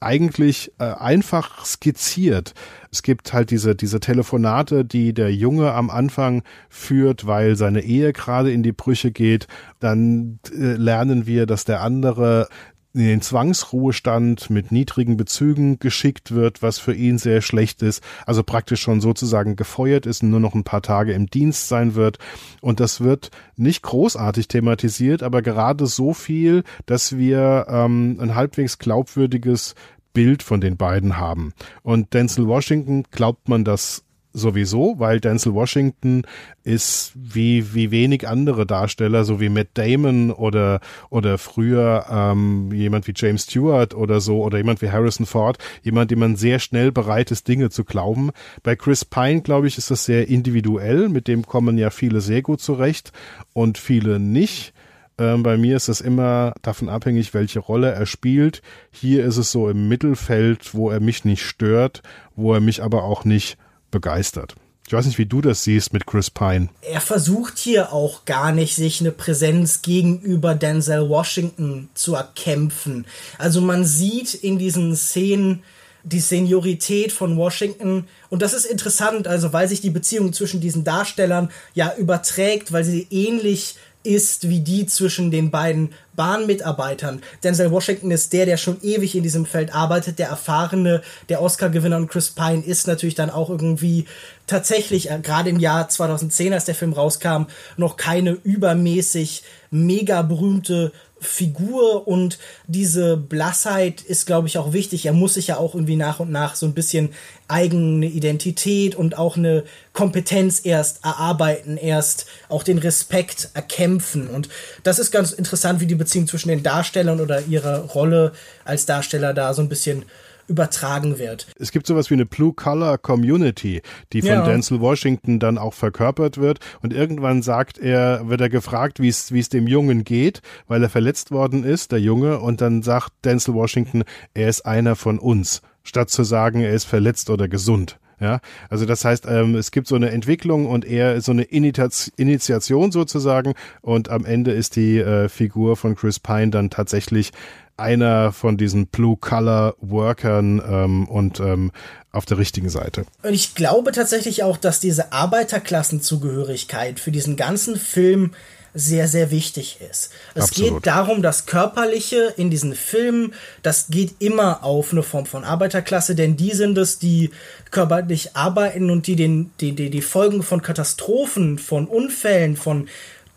eigentlich äh, einfach skizziert. Es gibt halt diese, diese Telefonate, die der Junge am Anfang führt, weil seine Ehe gerade in die Brüche geht. Dann äh, lernen wir, dass der andere in den Zwangsruhestand mit niedrigen Bezügen geschickt wird, was für ihn sehr schlecht ist, also praktisch schon sozusagen gefeuert ist und nur noch ein paar Tage im Dienst sein wird. Und das wird nicht großartig thematisiert, aber gerade so viel, dass wir ähm, ein halbwegs glaubwürdiges Bild von den beiden haben. Und Denzel Washington glaubt man das sowieso, weil Denzel Washington ist wie, wie wenig andere Darsteller, so wie Matt Damon oder, oder früher ähm, jemand wie James Stewart oder so oder jemand wie Harrison Ford, jemand, dem man sehr schnell bereit ist, Dinge zu glauben. Bei Chris Pine, glaube ich, ist das sehr individuell, mit dem kommen ja viele sehr gut zurecht und viele nicht ähm, bei mir ist das immer davon abhängig, welche Rolle er spielt. Hier ist es so im Mittelfeld, wo er mich nicht stört, wo er mich aber auch nicht begeistert. Ich weiß nicht, wie du das siehst mit Chris Pine. Er versucht hier auch gar nicht, sich eine Präsenz gegenüber Denzel Washington zu erkämpfen. Also man sieht in diesen Szenen die Seniorität von Washington und das ist interessant, also weil sich die Beziehung zwischen diesen Darstellern ja überträgt, weil sie ähnlich ist wie die zwischen den beiden Bahnmitarbeitern. Denzel Washington ist der, der schon ewig in diesem Feld arbeitet, der erfahrene, der Oscar-Gewinner und Chris Pine ist natürlich dann auch irgendwie tatsächlich, äh, gerade im Jahr 2010, als der Film rauskam, noch keine übermäßig mega berühmte Figur und diese Blassheit ist, glaube ich, auch wichtig. Er muss sich ja auch irgendwie nach und nach so ein bisschen eigene Identität und auch eine Kompetenz erst erarbeiten, erst auch den Respekt erkämpfen. Und das ist ganz interessant, wie die Beziehung zwischen den Darstellern oder ihre Rolle als Darsteller da so ein bisschen übertragen wird. Es gibt sowas wie eine Blue Color Community, die von ja. Denzel Washington dann auch verkörpert wird und irgendwann sagt er, wird er gefragt, wie es wie es dem Jungen geht, weil er verletzt worden ist, der Junge und dann sagt Denzel Washington, er ist einer von uns, statt zu sagen, er ist verletzt oder gesund. Ja, also das heißt, ähm, es gibt so eine Entwicklung und eher so eine Initiation sozusagen und am Ende ist die äh, Figur von Chris Pine dann tatsächlich einer von diesen Blue-Color-Workern ähm, und ähm, auf der richtigen Seite. Und ich glaube tatsächlich auch, dass diese Arbeiterklassenzugehörigkeit für diesen ganzen Film sehr, sehr wichtig ist. Es Absolut. geht darum, das Körperliche in diesen Filmen, das geht immer auf eine Form von Arbeiterklasse, denn die sind es, die körperlich arbeiten und die den, die, die, die Folgen von Katastrophen, von Unfällen, von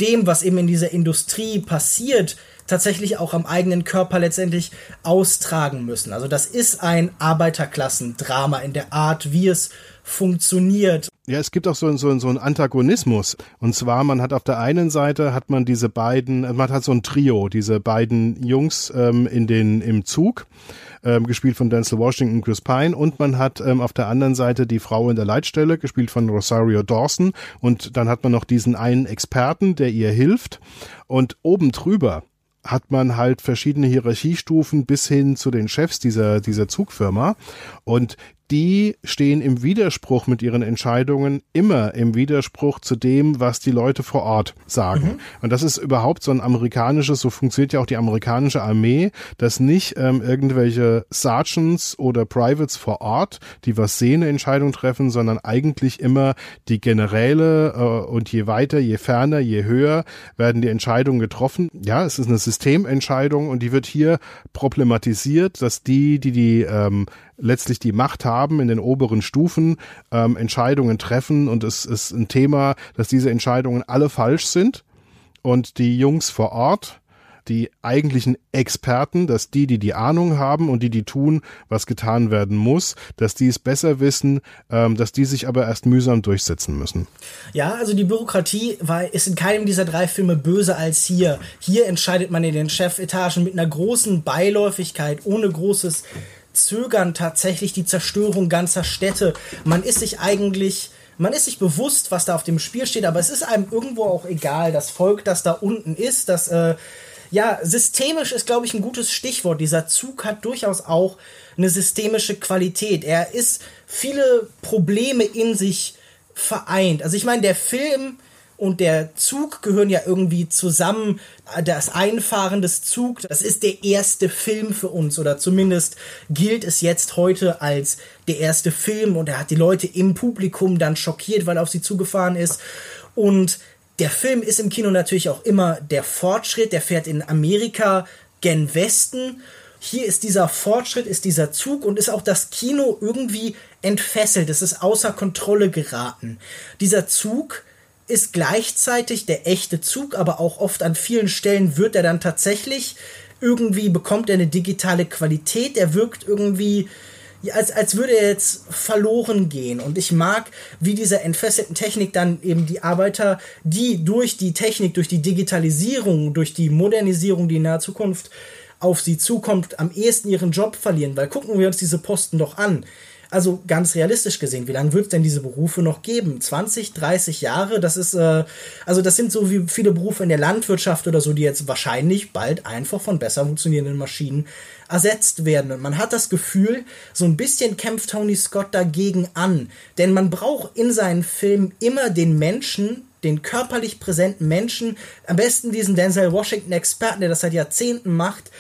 dem, was eben in dieser Industrie passiert, tatsächlich auch am eigenen Körper letztendlich austragen müssen. Also das ist ein Arbeiterklassendrama in der Art, wie es funktioniert. Ja, es gibt auch so, so, so einen Antagonismus. Und zwar, man hat auf der einen Seite hat man diese beiden, man hat so ein Trio, diese beiden Jungs ähm, in den, im Zug, ähm, gespielt von Denzel Washington und Chris Pine. Und man hat ähm, auf der anderen Seite die Frau in der Leitstelle, gespielt von Rosario Dawson. Und dann hat man noch diesen einen Experten, der ihr hilft. Und oben drüber hat man halt verschiedene Hierarchiestufen bis hin zu den Chefs dieser, dieser Zugfirma. Und die stehen im Widerspruch mit ihren Entscheidungen immer im Widerspruch zu dem, was die Leute vor Ort sagen. Mhm. Und das ist überhaupt so ein amerikanisches, so funktioniert ja auch die amerikanische Armee, dass nicht ähm, irgendwelche Sergeants oder Privates vor Ort, die was sehen, eine Entscheidung treffen, sondern eigentlich immer die Generäle äh, und je weiter, je ferner, je höher werden die Entscheidungen getroffen. Ja, es ist eine Systementscheidung und die wird hier problematisiert, dass die, die die ähm, letztlich die Macht haben in den oberen Stufen, ähm, Entscheidungen treffen und es ist ein Thema, dass diese Entscheidungen alle falsch sind und die Jungs vor Ort, die eigentlichen Experten, dass die, die die Ahnung haben und die, die tun, was getan werden muss, dass die es besser wissen, ähm, dass die sich aber erst mühsam durchsetzen müssen. Ja, also die Bürokratie war, ist in keinem dieser drei Filme böse als hier. Hier entscheidet man in den Chefetagen mit einer großen Beiläufigkeit, ohne großes zögern tatsächlich die Zerstörung ganzer Städte. Man ist sich eigentlich, man ist sich bewusst, was da auf dem Spiel steht, aber es ist einem irgendwo auch egal. Das Volk, das da unten ist, das, äh, ja, systemisch ist, glaube ich, ein gutes Stichwort. Dieser Zug hat durchaus auch eine systemische Qualität. Er ist viele Probleme in sich vereint. Also ich meine, der Film und der Zug gehören ja irgendwie zusammen. Das Einfahren des Zugs, das ist der erste Film für uns oder zumindest gilt es jetzt heute als der erste Film und er hat die Leute im Publikum dann schockiert, weil er auf sie zugefahren ist. Und der Film ist im Kino natürlich auch immer der Fortschritt, der fährt in Amerika gen Westen. Hier ist dieser Fortschritt, ist dieser Zug und ist auch das Kino irgendwie entfesselt. Es ist außer Kontrolle geraten. Dieser Zug ist gleichzeitig der echte Zug, aber auch oft an vielen Stellen wird er dann tatsächlich irgendwie bekommt er eine digitale Qualität, er wirkt irgendwie als, als würde er jetzt verloren gehen. Und ich mag, wie dieser entfesselten Technik dann eben die Arbeiter, die durch die Technik, durch die Digitalisierung, durch die Modernisierung, die in naher Zukunft auf sie zukommt, am ehesten ihren Job verlieren. Weil gucken wir uns diese Posten doch an. Also ganz realistisch gesehen, wie lange wird es denn diese Berufe noch geben? 20, 30 Jahre? Das ist, äh, also das sind so wie viele Berufe in der Landwirtschaft oder so, die jetzt wahrscheinlich bald einfach von besser funktionierenden Maschinen ersetzt werden. Und man hat das Gefühl, so ein bisschen kämpft Tony Scott dagegen an. Denn man braucht in seinen Filmen immer den Menschen, den körperlich präsenten Menschen, am besten diesen Denzel Washington-Experten, der das seit Jahrzehnten macht,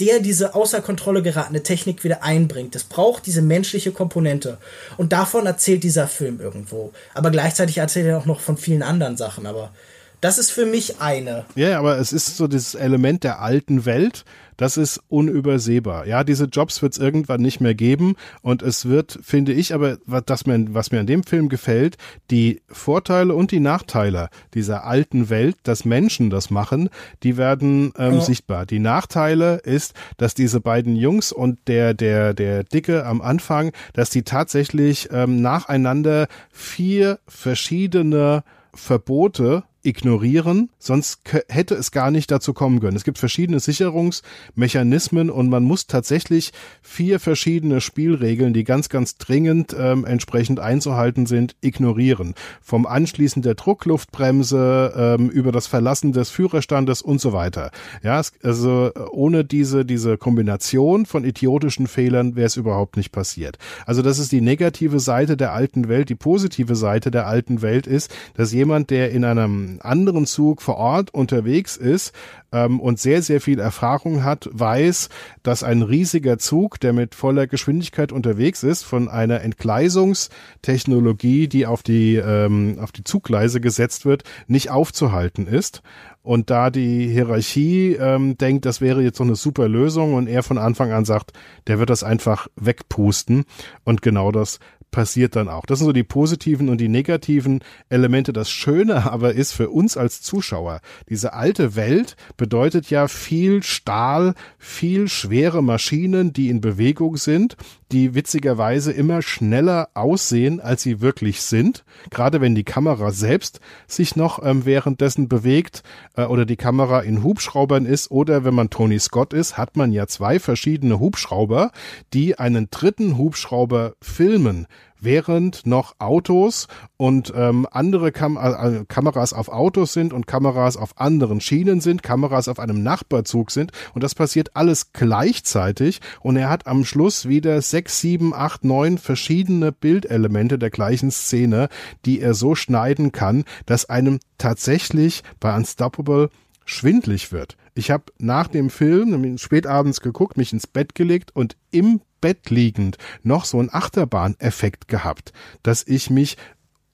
der diese außer Kontrolle geratene Technik wieder einbringt. Es braucht diese menschliche Komponente. Und davon erzählt dieser Film irgendwo. Aber gleichzeitig erzählt er auch noch von vielen anderen Sachen. Aber das ist für mich eine. Ja, aber es ist so dieses Element der alten Welt, das ist unübersehbar. Ja, diese Jobs wird es irgendwann nicht mehr geben und es wird, finde ich, aber was mir, was mir an dem Film gefällt, die Vorteile und die Nachteile dieser alten Welt, dass Menschen das machen, die werden ähm, ja. sichtbar. Die Nachteile ist, dass diese beiden Jungs und der der der Dicke am Anfang, dass die tatsächlich ähm, nacheinander vier verschiedene Verbote ignorieren, sonst hätte es gar nicht dazu kommen können. Es gibt verschiedene Sicherungsmechanismen und man muss tatsächlich vier verschiedene Spielregeln, die ganz, ganz dringend ähm, entsprechend einzuhalten sind, ignorieren. Vom Anschließen der Druckluftbremse ähm, über das Verlassen des Führerstandes und so weiter. Ja, es, also ohne diese, diese Kombination von idiotischen Fehlern wäre es überhaupt nicht passiert. Also das ist die negative Seite der alten Welt. Die positive Seite der alten Welt ist, dass jemand, der in einem anderen Zug vor Ort unterwegs ist ähm, und sehr, sehr viel Erfahrung hat, weiß, dass ein riesiger Zug, der mit voller Geschwindigkeit unterwegs ist, von einer Entgleisungstechnologie, die auf die, ähm, auf die Zuggleise gesetzt wird, nicht aufzuhalten ist. Und da die Hierarchie ähm, denkt, das wäre jetzt so eine super Lösung und er von Anfang an sagt, der wird das einfach wegpusten. Und genau das passiert dann auch. Das sind so die positiven und die negativen Elemente. Das Schöne [laughs] aber ist für uns als Zuschauer, diese alte Welt bedeutet ja viel Stahl, viel schwere Maschinen, die in Bewegung sind, die witzigerweise immer schneller aussehen, als sie wirklich sind. Gerade wenn die Kamera selbst sich noch ähm, währenddessen bewegt äh, oder die Kamera in Hubschraubern ist oder wenn man Tony Scott ist, hat man ja zwei verschiedene Hubschrauber, die einen dritten Hubschrauber filmen während noch Autos und ähm, andere Kam äh, Kameras auf Autos sind und Kameras auf anderen Schienen sind, Kameras auf einem Nachbarzug sind und das passiert alles gleichzeitig und er hat am Schluss wieder sechs, sieben, acht, neun verschiedene Bildelemente der gleichen Szene, die er so schneiden kann, dass einem tatsächlich bei Unstoppable schwindlig wird. Ich habe nach dem Film spätabends geguckt, mich ins Bett gelegt und im Bett liegend noch so einen Achterbahneffekt gehabt, dass ich mich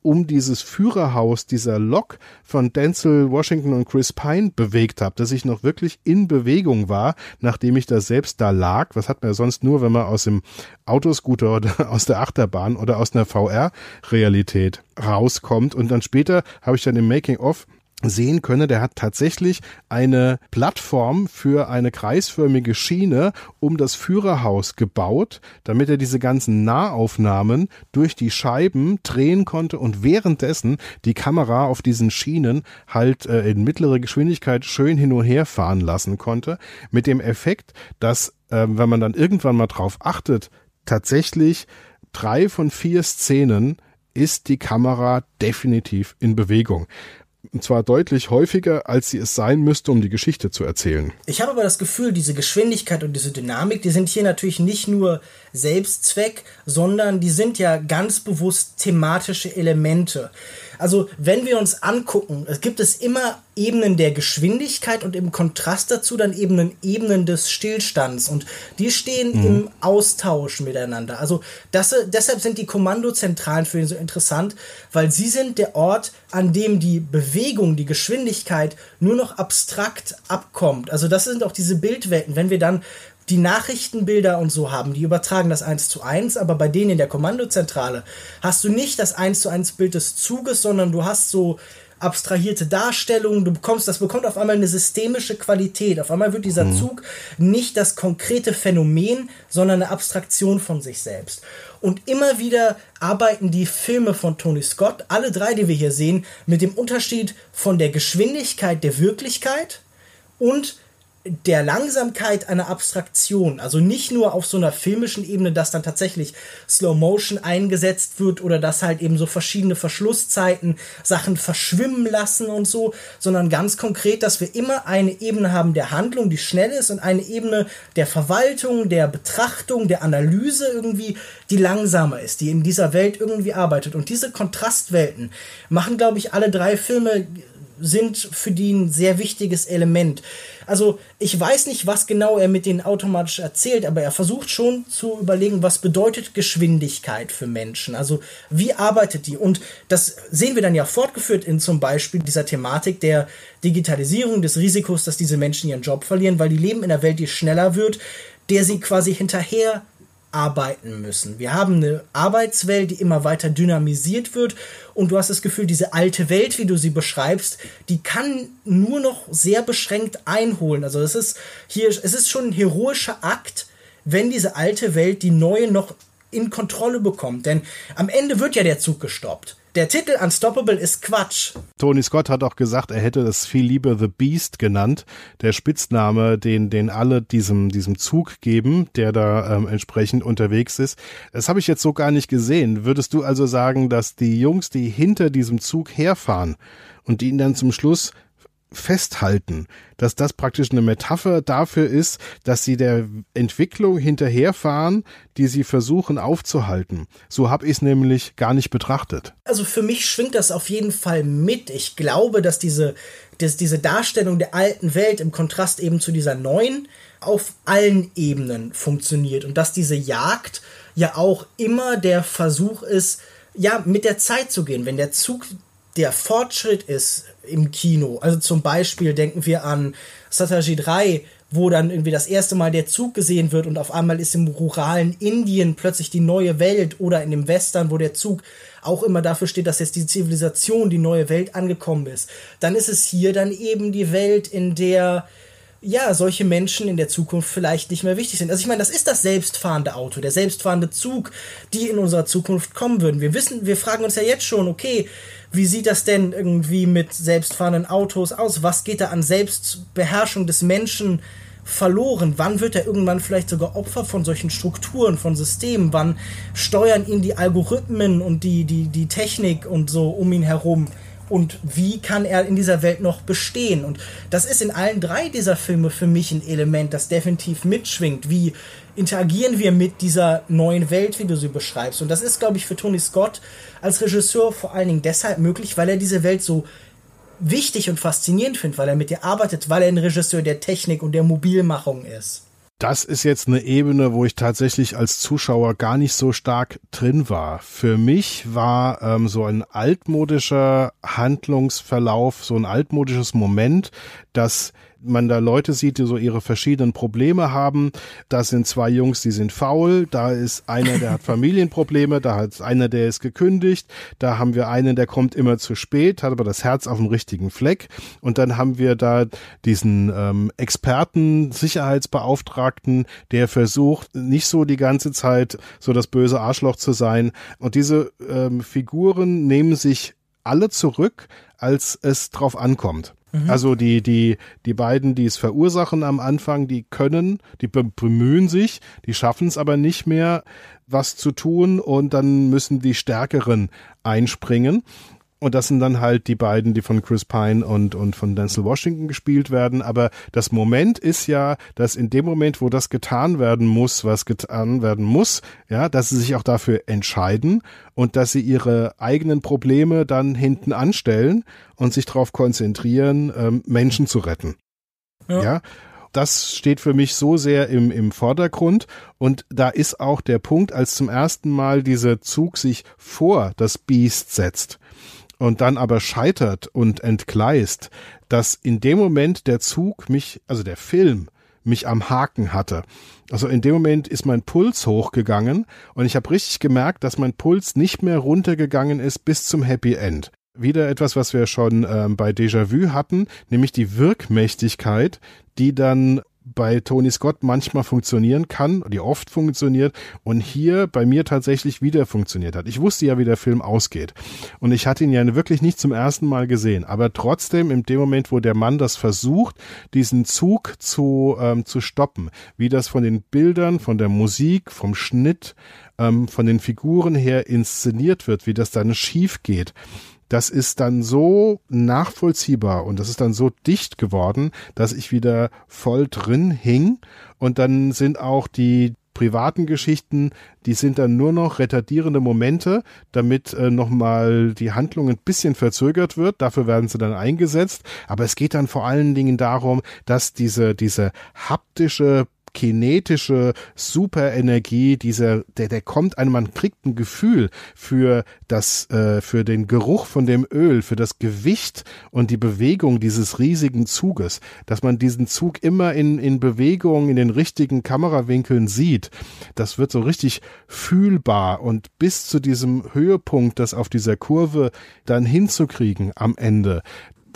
um dieses Führerhaus dieser Lok von Denzel Washington und Chris Pine bewegt habe, dass ich noch wirklich in Bewegung war, nachdem ich da selbst da lag. Was hat man sonst nur, wenn man aus dem Autoscooter oder [laughs] aus der Achterbahn oder aus einer VR-Realität rauskommt. Und dann später habe ich dann im Making-of sehen könne, der hat tatsächlich eine Plattform für eine kreisförmige Schiene um das Führerhaus gebaut, damit er diese ganzen Nahaufnahmen durch die Scheiben drehen konnte und währenddessen die Kamera auf diesen Schienen halt äh, in mittlere Geschwindigkeit schön hin und her fahren lassen konnte, mit dem Effekt, dass, äh, wenn man dann irgendwann mal drauf achtet, tatsächlich drei von vier Szenen ist die Kamera definitiv in Bewegung. Und zwar deutlich häufiger, als sie es sein müsste, um die Geschichte zu erzählen. Ich habe aber das Gefühl, diese Geschwindigkeit und diese Dynamik, die sind hier natürlich nicht nur Selbstzweck, sondern die sind ja ganz bewusst thematische Elemente. Also wenn wir uns angucken, es gibt es immer Ebenen der Geschwindigkeit und im Kontrast dazu dann Ebenen, Ebenen des Stillstands und die stehen mhm. im Austausch miteinander. Also das, deshalb sind die Kommandozentralen für ihn so interessant, weil sie sind der Ort, an dem die Bewegung, die Geschwindigkeit nur noch abstrakt abkommt. Also das sind auch diese Bildwelten. Wenn wir dann die Nachrichtenbilder und so haben, die übertragen das eins zu eins, aber bei denen in der Kommandozentrale hast du nicht das eins zu eins Bild des Zuges, sondern du hast so abstrahierte Darstellungen, du bekommst, das bekommt auf einmal eine systemische Qualität. Auf einmal wird dieser mhm. Zug nicht das konkrete Phänomen, sondern eine Abstraktion von sich selbst. Und immer wieder arbeiten die Filme von Tony Scott, alle drei, die wir hier sehen, mit dem Unterschied von der Geschwindigkeit der Wirklichkeit und der Langsamkeit einer Abstraktion, also nicht nur auf so einer filmischen Ebene, dass dann tatsächlich Slow Motion eingesetzt wird oder dass halt eben so verschiedene Verschlusszeiten Sachen verschwimmen lassen und so, sondern ganz konkret, dass wir immer eine Ebene haben der Handlung, die schnell ist und eine Ebene der Verwaltung, der Betrachtung, der Analyse irgendwie, die langsamer ist, die in dieser Welt irgendwie arbeitet. Und diese Kontrastwelten machen, glaube ich, alle drei Filme sind für die ein sehr wichtiges Element. Also ich weiß nicht, was genau er mit denen automatisch erzählt, aber er versucht schon zu überlegen, was bedeutet Geschwindigkeit für Menschen. Also wie arbeitet die? Und das sehen wir dann ja fortgeführt in zum Beispiel dieser Thematik der Digitalisierung, des Risikos, dass diese Menschen ihren Job verlieren, weil die leben in einer Welt, die schneller wird, der sie quasi hinterher arbeiten müssen. Wir haben eine Arbeitswelt, die immer weiter dynamisiert wird und du hast das Gefühl, diese alte Welt, wie du sie beschreibst, die kann nur noch sehr beschränkt einholen. Also es ist hier, es ist schon ein heroischer Akt, wenn diese alte Welt die neue noch in Kontrolle bekommt. Denn am Ende wird ja der Zug gestoppt. Der Titel Unstoppable ist Quatsch. Tony Scott hat auch gesagt, er hätte es viel lieber The Beast genannt, der Spitzname, den, den alle diesem, diesem Zug geben, der da ähm, entsprechend unterwegs ist. Das habe ich jetzt so gar nicht gesehen. Würdest du also sagen, dass die Jungs, die hinter diesem Zug herfahren und die ihn dann zum Schluss festhalten, dass das praktisch eine Metapher dafür ist, dass sie der Entwicklung hinterherfahren, die sie versuchen aufzuhalten. So habe ich es nämlich gar nicht betrachtet. Also für mich schwingt das auf jeden Fall mit. Ich glaube, dass diese, dass diese Darstellung der alten Welt im Kontrast eben zu dieser neuen auf allen Ebenen funktioniert und dass diese Jagd ja auch immer der Versuch ist, ja, mit der Zeit zu gehen. Wenn der Zug der Fortschritt ist im Kino. Also zum Beispiel denken wir an Sataji 3, wo dann irgendwie das erste Mal der Zug gesehen wird und auf einmal ist im ruralen Indien plötzlich die neue Welt oder in dem Western, wo der Zug auch immer dafür steht, dass jetzt die Zivilisation, die neue Welt angekommen ist. Dann ist es hier dann eben die Welt, in der ja, solche Menschen in der Zukunft vielleicht nicht mehr wichtig sind. Also ich meine, das ist das selbstfahrende Auto, der selbstfahrende Zug, die in unserer Zukunft kommen würden. Wir wissen, wir fragen uns ja jetzt schon, okay, wie sieht das denn irgendwie mit selbstfahrenden Autos aus? Was geht da an Selbstbeherrschung des Menschen verloren? Wann wird er irgendwann vielleicht sogar Opfer von solchen Strukturen, von Systemen? Wann steuern ihn die Algorithmen und die, die, die Technik und so um ihn herum? Und wie kann er in dieser Welt noch bestehen. Und das ist in allen drei dieser Filme für mich ein Element, das definitiv mitschwingt. Wie interagieren wir mit dieser neuen Welt, wie du sie beschreibst? Und das ist, glaube ich, für Tony Scott als Regisseur vor allen Dingen deshalb möglich, weil er diese Welt so wichtig und faszinierend findet, weil er mit ihr arbeitet, weil er ein Regisseur der Technik und der Mobilmachung ist das ist jetzt eine Ebene, wo ich tatsächlich als Zuschauer gar nicht so stark drin war. Für mich war ähm, so ein altmodischer Handlungsverlauf, so ein altmodisches Moment, dass man da Leute sieht, die so ihre verschiedenen Probleme haben. Da sind zwei Jungs, die sind faul. Da ist einer, der hat [laughs] Familienprobleme. Da hat einer, der ist gekündigt. Da haben wir einen, der kommt immer zu spät, hat aber das Herz auf dem richtigen Fleck. Und dann haben wir da diesen ähm, Experten, Sicherheitsbeauftragten, der versucht, nicht so die ganze Zeit so das böse Arschloch zu sein. Und diese ähm, Figuren nehmen sich alle zurück, als es drauf ankommt. Mhm. Also die, die, die beiden, die es verursachen am Anfang, die können, die bemühen sich, die schaffen es aber nicht mehr, was zu tun und dann müssen die Stärkeren einspringen. Und das sind dann halt die beiden, die von Chris Pine und, und von Denzel Washington gespielt werden. Aber das Moment ist ja, dass in dem Moment, wo das getan werden muss, was getan werden muss, ja, dass sie sich auch dafür entscheiden und dass sie ihre eigenen Probleme dann hinten anstellen und sich darauf konzentrieren, ähm, Menschen zu retten. ja? ja? das steht für mich so sehr im, im Vordergrund. Und da ist auch der Punkt, als zum ersten Mal dieser Zug sich vor das Biest setzt und dann aber scheitert und entgleist, dass in dem Moment der Zug mich, also der Film, mich am Haken hatte. Also in dem Moment ist mein Puls hochgegangen und ich habe richtig gemerkt, dass mein Puls nicht mehr runtergegangen ist bis zum Happy End. Wieder etwas, was wir schon ähm, bei Déjà-vu hatten, nämlich die Wirkmächtigkeit, die dann bei Tony Scott manchmal funktionieren kann, die oft funktioniert und hier bei mir tatsächlich wieder funktioniert hat. Ich wusste ja, wie der Film ausgeht und ich hatte ihn ja wirklich nicht zum ersten Mal gesehen, aber trotzdem in dem Moment, wo der Mann das versucht, diesen Zug zu, ähm, zu stoppen, wie das von den Bildern, von der Musik, vom Schnitt, ähm, von den Figuren her inszeniert wird, wie das dann schief geht, das ist dann so nachvollziehbar und das ist dann so dicht geworden, dass ich wieder voll drin hing und dann sind auch die privaten Geschichten, die sind dann nur noch retardierende Momente, damit äh, nochmal die Handlung ein bisschen verzögert wird. Dafür werden sie dann eingesetzt. Aber es geht dann vor allen Dingen darum, dass diese, diese haptische kinetische Superenergie, dieser, der, der kommt einem, man kriegt ein Gefühl für das, äh, für den Geruch von dem Öl, für das Gewicht und die Bewegung dieses riesigen Zuges, dass man diesen Zug immer in, in Bewegung, in den richtigen Kamerawinkeln sieht. Das wird so richtig fühlbar und bis zu diesem Höhepunkt, das auf dieser Kurve dann hinzukriegen am Ende,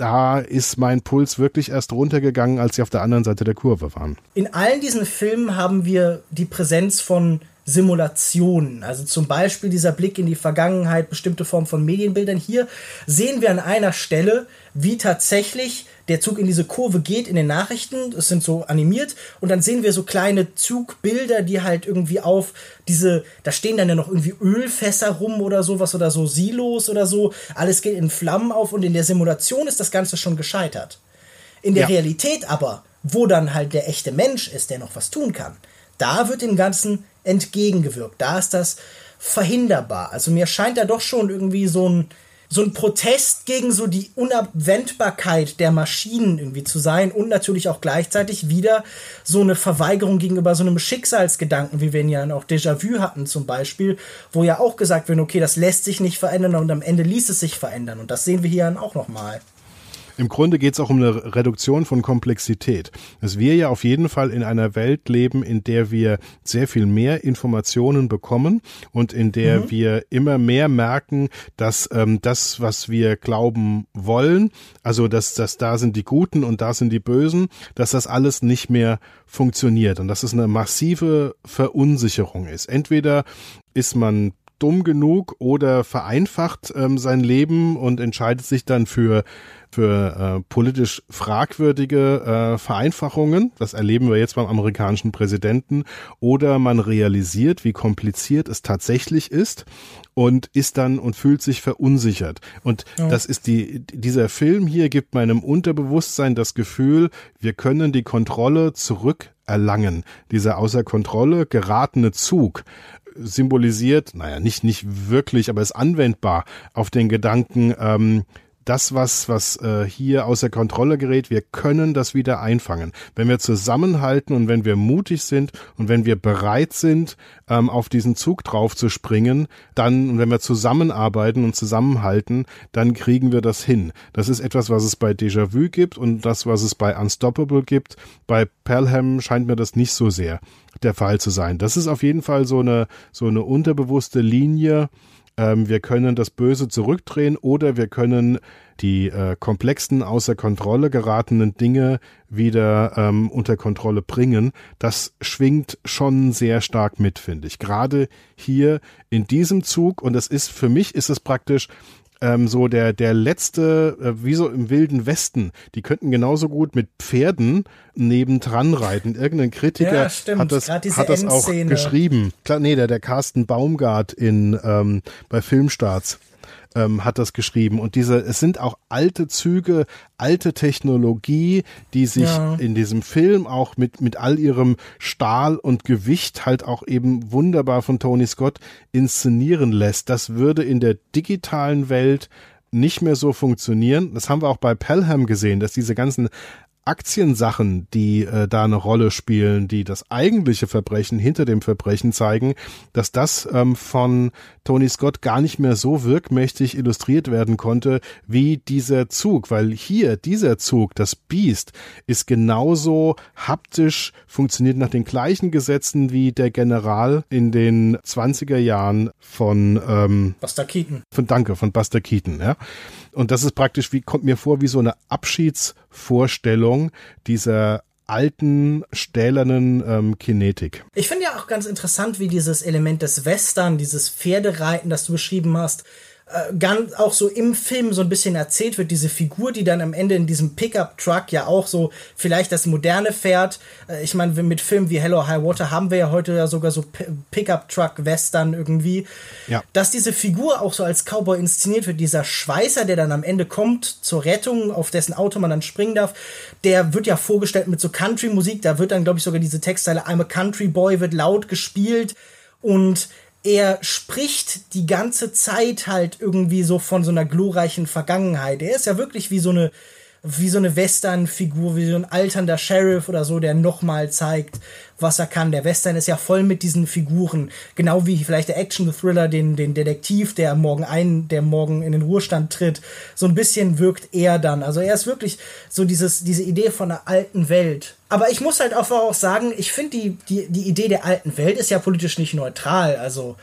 da ist mein Puls wirklich erst runtergegangen, als sie auf der anderen Seite der Kurve waren. In allen diesen Filmen haben wir die Präsenz von Simulationen. Also zum Beispiel dieser Blick in die Vergangenheit, bestimmte Formen von Medienbildern. Hier sehen wir an einer Stelle, wie tatsächlich der Zug in diese Kurve geht in den Nachrichten. Es sind so animiert und dann sehen wir so kleine Zugbilder, die halt irgendwie auf diese, da stehen dann ja noch irgendwie Ölfässer rum oder sowas oder so Silos oder so. Alles geht in Flammen auf und in der Simulation ist das Ganze schon gescheitert. In der ja. Realität aber, wo dann halt der echte Mensch ist, der noch was tun kann, da wird dem Ganzen entgegengewirkt. Da ist das verhinderbar. Also mir scheint da doch schon irgendwie so ein, so ein Protest gegen so die Unabwendbarkeit der Maschinen irgendwie zu sein und natürlich auch gleichzeitig wieder so eine Verweigerung gegenüber so einem Schicksalsgedanken, wie wir ihn ja auch Déjà-vu hatten zum Beispiel, wo ja auch gesagt wird, okay, das lässt sich nicht verändern und am Ende ließ es sich verändern und das sehen wir hier dann auch nochmal. Im Grunde geht es auch um eine Reduktion von Komplexität. Dass wir ja auf jeden Fall in einer Welt leben, in der wir sehr viel mehr Informationen bekommen und in der mhm. wir immer mehr merken, dass ähm, das, was wir glauben wollen, also dass, dass da sind die Guten und da sind die Bösen, dass das alles nicht mehr funktioniert und dass es eine massive Verunsicherung ist. Entweder ist man dumm genug oder vereinfacht ähm, sein Leben und entscheidet sich dann für für äh, politisch fragwürdige äh, Vereinfachungen. Das erleben wir jetzt beim amerikanischen Präsidenten. Oder man realisiert, wie kompliziert es tatsächlich ist und ist dann und fühlt sich verunsichert. Und ja. das ist die, dieser Film hier gibt meinem Unterbewusstsein das Gefühl, wir können die Kontrolle zurückerlangen. Dieser außer Kontrolle geratene Zug symbolisiert, naja, nicht, nicht wirklich, aber ist anwendbar auf den Gedanken, ähm, das, was, was äh, hier außer Kontrolle gerät, wir können das wieder einfangen. Wenn wir zusammenhalten und wenn wir mutig sind und wenn wir bereit sind, ähm, auf diesen Zug drauf zu springen, dann, wenn wir zusammenarbeiten und zusammenhalten, dann kriegen wir das hin. Das ist etwas, was es bei Déjà-vu gibt und das, was es bei Unstoppable gibt. Bei Pelham scheint mir das nicht so sehr der Fall zu sein. Das ist auf jeden Fall so eine, so eine unterbewusste Linie, ähm, wir können das Böse zurückdrehen oder wir können die äh, komplexen, außer Kontrolle geratenen Dinge wieder ähm, unter Kontrolle bringen. Das schwingt schon sehr stark mit, finde ich. Gerade hier in diesem Zug und das ist für mich ist es praktisch ähm, so der, der letzte, äh, wie so im Wilden Westen, die könnten genauso gut mit Pferden nebendran reiten. Irgendein Kritiker ja, hat das, hat das auch geschrieben. Klar, nee, der, der Carsten Baumgart in, ähm, bei Filmstarts ähm, hat das geschrieben. Und diese, es sind auch alte Züge, alte Technologie, die sich ja. in diesem Film auch mit, mit all ihrem Stahl und Gewicht halt auch eben wunderbar von Tony Scott inszenieren lässt. Das würde in der digitalen Welt nicht mehr so funktionieren. Das haben wir auch bei Pelham gesehen, dass diese ganzen Aktiensachen, die äh, da eine Rolle spielen, die das eigentliche Verbrechen hinter dem Verbrechen zeigen, dass das ähm, von Tony Scott gar nicht mehr so wirkmächtig illustriert werden konnte wie dieser Zug, weil hier dieser Zug, das Beast, ist genauso haptisch, funktioniert nach den gleichen Gesetzen wie der General in den 20er Jahren von ähm, Buster Keaton. Von Danke, von Buster Keaton, ja. Und das ist praktisch, wie kommt mir vor, wie so eine Abschiedsvorstellung dieser alten, stählernen ähm, Kinetik. Ich finde ja auch ganz interessant, wie dieses Element des Western, dieses Pferdereiten, das du beschrieben hast, äh, ganz auch so im Film so ein bisschen erzählt wird, diese Figur, die dann am Ende in diesem Pickup-Truck ja auch so vielleicht das moderne fährt. Äh, ich meine, mit Filmen wie Hello High Water haben wir ja heute ja sogar so Pickup-Truck-Western irgendwie. Ja. Dass diese Figur auch so als Cowboy inszeniert wird, dieser Schweißer, der dann am Ende kommt zur Rettung, auf dessen Auto man dann springen darf, der wird ja vorgestellt mit so Country-Musik. Da wird dann, glaube ich, sogar diese Textteile I'm a Country Boy wird laut gespielt und er spricht die ganze Zeit halt irgendwie so von so einer glorreichen Vergangenheit. Er ist ja wirklich wie so eine wie so eine Western-Figur, wie so ein alternder Sheriff oder so, der nochmal zeigt, was er kann. Der Western ist ja voll mit diesen Figuren. Genau wie vielleicht der Action-Thriller, den, den Detektiv, der morgen ein, der morgen in den Ruhestand tritt. So ein bisschen wirkt er dann. Also er ist wirklich so dieses, diese Idee von einer alten Welt. Aber ich muss halt auch sagen, ich finde die, die, die Idee der alten Welt ist ja politisch nicht neutral. Also,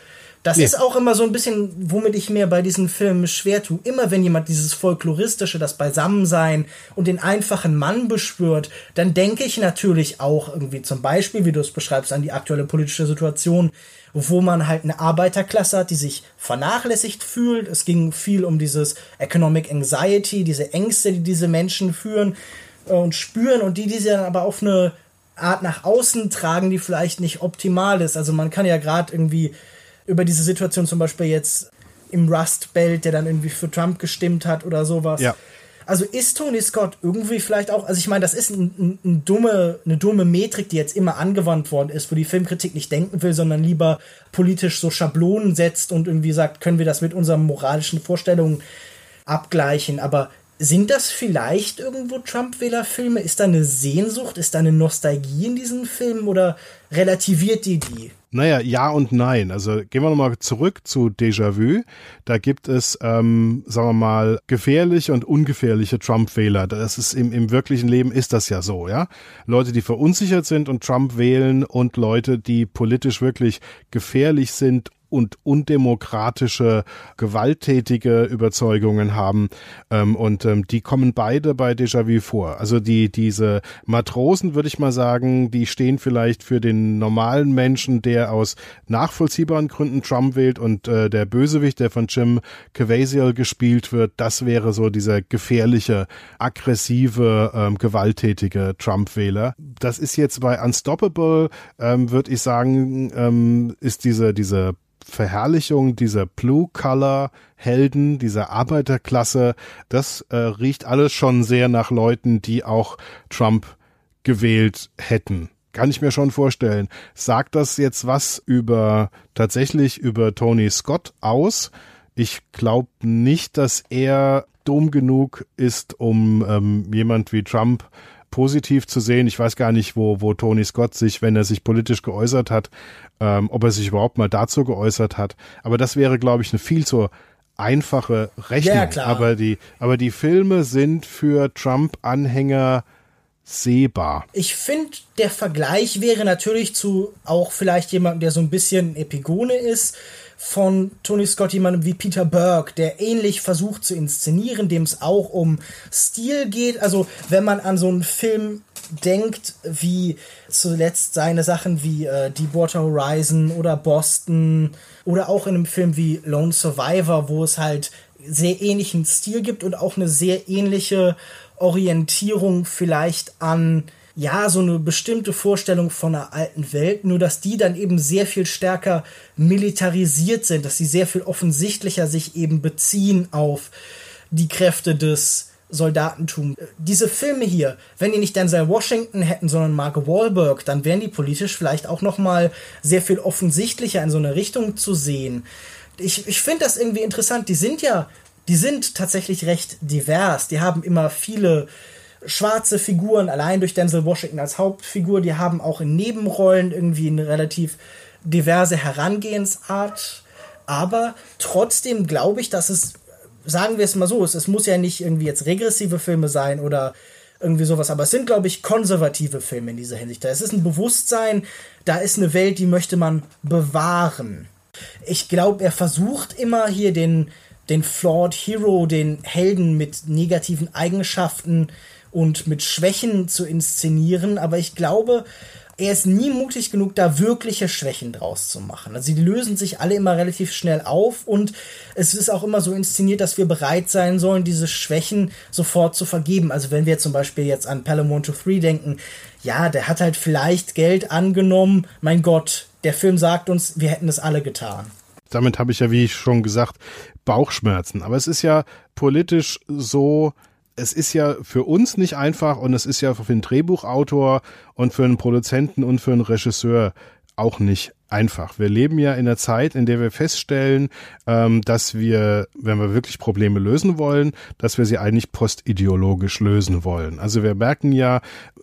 das nee. ist auch immer so ein bisschen, womit ich mir bei diesen Filmen schwer tue. Immer wenn jemand dieses Folkloristische, das Beisammensein und den einfachen Mann beschwört, dann denke ich natürlich auch irgendwie zum Beispiel, wie du es beschreibst, an die aktuelle politische Situation, wo man halt eine Arbeiterklasse hat, die sich vernachlässigt fühlt. Es ging viel um dieses Economic Anxiety, diese Ängste, die diese Menschen führen und spüren und die diese dann aber auf eine Art nach außen tragen, die vielleicht nicht optimal ist. Also man kann ja gerade irgendwie über diese Situation zum Beispiel jetzt im Rust Belt, der dann irgendwie für Trump gestimmt hat oder sowas. Ja. Also ist Tony Scott irgendwie vielleicht auch, also ich meine, das ist ein, ein, ein, dumme, eine dumme Metrik, die jetzt immer angewandt worden ist, wo die Filmkritik nicht denken will, sondern lieber politisch so Schablonen setzt und irgendwie sagt, können wir das mit unseren moralischen Vorstellungen abgleichen. Aber sind das vielleicht irgendwo Trump-Wähler-Filme? Ist da eine Sehnsucht? Ist da eine Nostalgie in diesen Filmen oder relativiert die die? Naja, ja und nein. Also gehen wir nochmal zurück zu Déjà-vu. Da gibt es, ähm, sagen wir mal, gefährliche und ungefährliche Trump-Wähler. Das ist im, im wirklichen Leben ist das ja so, ja. Leute, die verunsichert sind und Trump wählen und Leute, die politisch wirklich gefährlich sind und undemokratische, gewalttätige Überzeugungen haben. Ähm, und ähm, die kommen beide bei Déjà-vu vor. Also die, diese Matrosen, würde ich mal sagen, die stehen vielleicht für den normalen Menschen, der aus nachvollziehbaren Gründen Trump wählt und äh, der Bösewicht, der von Jim Caviezel gespielt wird, das wäre so dieser gefährliche, aggressive, ähm, gewalttätige Trump-Wähler. Das ist jetzt bei Unstoppable, ähm, würde ich sagen, ähm, ist diese, diese Verherrlichung dieser Blue-Color-Helden, dieser Arbeiterklasse, das äh, riecht alles schon sehr nach Leuten, die auch Trump gewählt hätten. Kann ich mir schon vorstellen. Sagt das jetzt was über tatsächlich über Tony Scott aus? Ich glaube nicht, dass er dumm genug ist, um ähm, jemand wie Trump positiv zu sehen. Ich weiß gar nicht, wo, wo Tony Scott sich, wenn er sich politisch geäußert hat, ähm, ob er sich überhaupt mal dazu geäußert hat. Aber das wäre, glaube ich, eine viel zu einfache Rechnung. Ja, klar. Aber die, aber die Filme sind für Trump-Anhänger sehbar. Ich finde, der Vergleich wäre natürlich zu auch vielleicht jemandem, der so ein bisschen Epigone ist, von Tony Scott jemandem wie Peter Burke, der ähnlich versucht zu inszenieren, dem es auch um Stil geht. Also wenn man an so einen Film denkt, wie zuletzt seine Sachen wie äh, Deepwater Horizon oder Boston oder auch in einem Film wie Lone Survivor, wo es halt sehr ähnlichen Stil gibt und auch eine sehr ähnliche Orientierung vielleicht an ja, so eine bestimmte Vorstellung von einer alten Welt, nur dass die dann eben sehr viel stärker militarisiert sind, dass sie sehr viel offensichtlicher sich eben beziehen auf die Kräfte des Soldatentum. Diese Filme hier, wenn die nicht Denzel Washington hätten, sondern Mark Wahlberg, dann wären die politisch vielleicht auch noch mal sehr viel offensichtlicher in so eine Richtung zu sehen. Ich, ich finde das irgendwie interessant. Die sind ja, die sind tatsächlich recht divers. Die haben immer viele schwarze Figuren, allein durch Denzel Washington als Hauptfigur, die haben auch in Nebenrollen irgendwie eine relativ diverse Herangehensart. Aber trotzdem glaube ich, dass es, sagen wir es mal so, es, es muss ja nicht irgendwie jetzt regressive Filme sein oder irgendwie sowas, aber es sind, glaube ich, konservative Filme in dieser Hinsicht. Da ist ein Bewusstsein, da ist eine Welt, die möchte man bewahren. Ich glaube, er versucht immer hier den, den Flawed Hero, den Helden mit negativen Eigenschaften und mit Schwächen zu inszenieren, aber ich glaube, er ist nie mutig genug, da wirkliche Schwächen draus zu machen. Also die lösen sich alle immer relativ schnell auf und es ist auch immer so inszeniert, dass wir bereit sein sollen, diese Schwächen sofort zu vergeben. Also wenn wir zum Beispiel jetzt an Pelham 1 to 3 denken, ja, der hat halt vielleicht Geld angenommen, mein Gott, der Film sagt uns, wir hätten es alle getan. Damit habe ich ja, wie ich schon gesagt, Bauchschmerzen. Aber es ist ja politisch so es ist ja für uns nicht einfach und es ist ja für den Drehbuchautor und für einen Produzenten und für einen Regisseur auch nicht einfach. Wir leben ja in einer Zeit, in der wir feststellen, ähm, dass wir, wenn wir wirklich Probleme lösen wollen, dass wir sie eigentlich postideologisch lösen wollen. Also wir merken ja,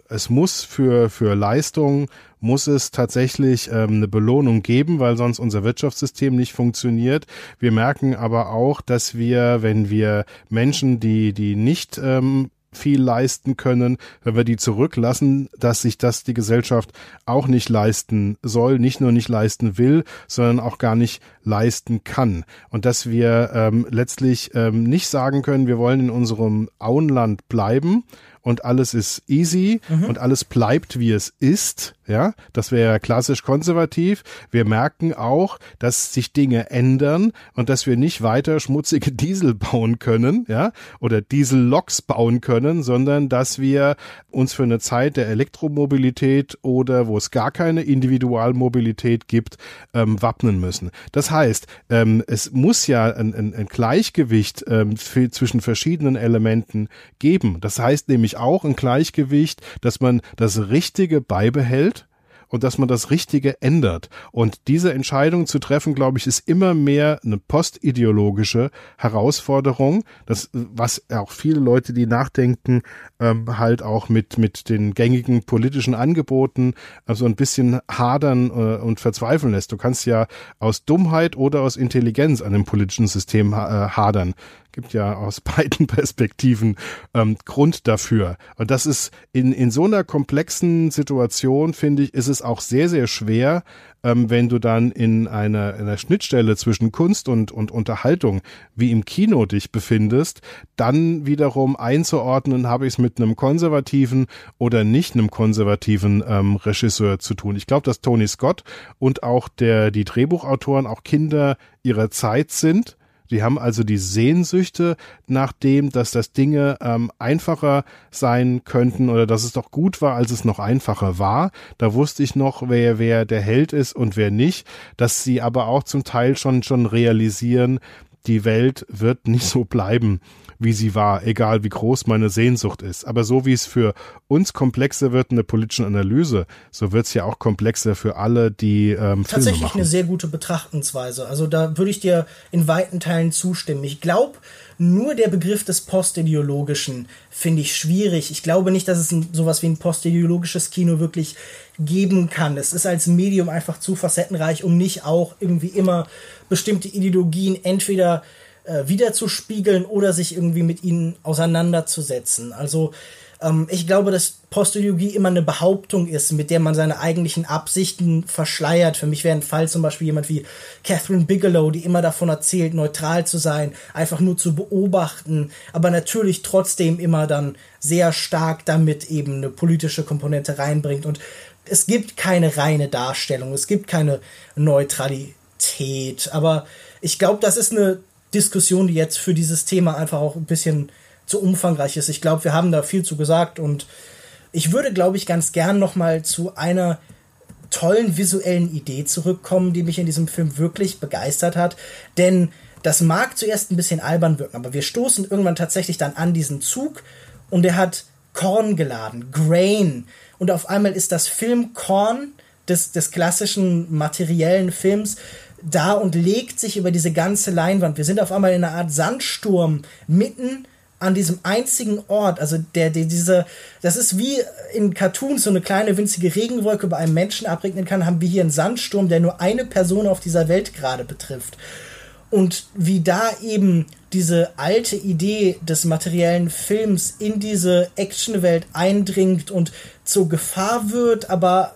es muss für, für Leistung, muss es tatsächlich ähm, eine Belohnung geben, weil sonst unser Wirtschaftssystem nicht funktioniert. Wir merken aber auch, dass wir, wenn wir Menschen, die, die nicht ähm, viel leisten können, wenn wir die zurücklassen, dass sich das die Gesellschaft auch nicht leisten soll, nicht nur nicht leisten will, sondern auch gar nicht leisten kann. Und dass wir ähm, letztlich ähm, nicht sagen können, wir wollen in unserem Auenland bleiben und alles ist easy mhm. und alles bleibt wie es ist, ja, das wäre klassisch konservativ. Wir merken auch, dass sich Dinge ändern und dass wir nicht weiter schmutzige [laughs] Diesel bauen können, ja, oder Dieselloks bauen können, sondern dass wir uns für eine Zeit der Elektromobilität oder wo es gar keine Individualmobilität gibt, ähm, wappnen müssen. Das heißt, ähm, es muss ja ein, ein, ein Gleichgewicht ähm, für, zwischen verschiedenen Elementen geben. Das heißt nämlich auch ein Gleichgewicht, dass man das Richtige beibehält und dass man das Richtige ändert. Und diese Entscheidung zu treffen, glaube ich, ist immer mehr eine postideologische Herausforderung, das, was auch viele Leute, die nachdenken, ähm, halt auch mit, mit den gängigen politischen Angeboten also ein bisschen hadern äh, und verzweifeln lässt. Du kannst ja aus Dummheit oder aus Intelligenz an dem politischen System äh, hadern gibt ja aus [laughs] beiden Perspektiven ähm, Grund dafür. Und das ist in, in so einer komplexen Situation, finde ich, ist es auch sehr, sehr schwer, ähm, wenn du dann in einer, in einer Schnittstelle zwischen Kunst und, und Unterhaltung wie im Kino dich befindest, dann wiederum einzuordnen, habe ich es mit einem konservativen oder nicht einem konservativen ähm, Regisseur zu tun. Ich glaube, dass Tony Scott und auch der, die Drehbuchautoren auch Kinder ihrer Zeit sind Sie haben also die Sehnsüchte nach dem, dass das Dinge ähm, einfacher sein könnten oder dass es doch gut war, als es noch einfacher war. Da wusste ich noch, wer, wer der Held ist und wer nicht. Dass sie aber auch zum Teil schon, schon realisieren, die Welt wird nicht so bleiben, wie sie war, egal wie groß meine Sehnsucht ist. Aber so wie es für uns komplexer wird in der politischen Analyse, so wird es ja auch komplexer für alle, die ähm, Tatsächlich Filme machen. eine sehr gute Betrachtensweise. Also da würde ich dir in weiten Teilen zustimmen. Ich glaube, nur der Begriff des Postideologischen finde ich schwierig. Ich glaube nicht, dass es ein, sowas wie ein postideologisches Kino wirklich geben kann. Es ist als Medium einfach zu facettenreich, um nicht auch irgendwie immer bestimmte Ideologien entweder äh, wiederzuspiegeln oder sich irgendwie mit ihnen auseinanderzusetzen. Also ähm, ich glaube, dass Postideologie immer eine Behauptung ist, mit der man seine eigentlichen Absichten verschleiert. Für mich wäre ein Fall zum Beispiel jemand wie Catherine Bigelow, die immer davon erzählt, neutral zu sein, einfach nur zu beobachten, aber natürlich trotzdem immer dann sehr stark damit eben eine politische Komponente reinbringt. Und es gibt keine reine Darstellung, es gibt keine Neutralität, aber ich glaube, das ist eine Diskussion, die jetzt für dieses Thema einfach auch ein bisschen zu umfangreich ist. Ich glaube, wir haben da viel zu gesagt und ich würde, glaube ich, ganz gern noch mal zu einer tollen visuellen Idee zurückkommen, die mich in diesem Film wirklich begeistert hat. Denn das mag zuerst ein bisschen albern wirken, aber wir stoßen irgendwann tatsächlich dann an diesen Zug und er hat Korn geladen, Grain. Und auf einmal ist das Filmkorn des, des klassischen materiellen Films da und legt sich über diese ganze Leinwand. Wir sind auf einmal in einer Art Sandsturm mitten an diesem einzigen Ort, also der, der diese, das ist wie in Cartoons so eine kleine winzige Regenwolke über einem Menschen abregnen kann, haben wir hier einen Sandsturm, der nur eine Person auf dieser Welt gerade betrifft. Und wie da eben diese alte Idee des materiellen Films in diese Actionwelt eindringt und zur Gefahr wird, aber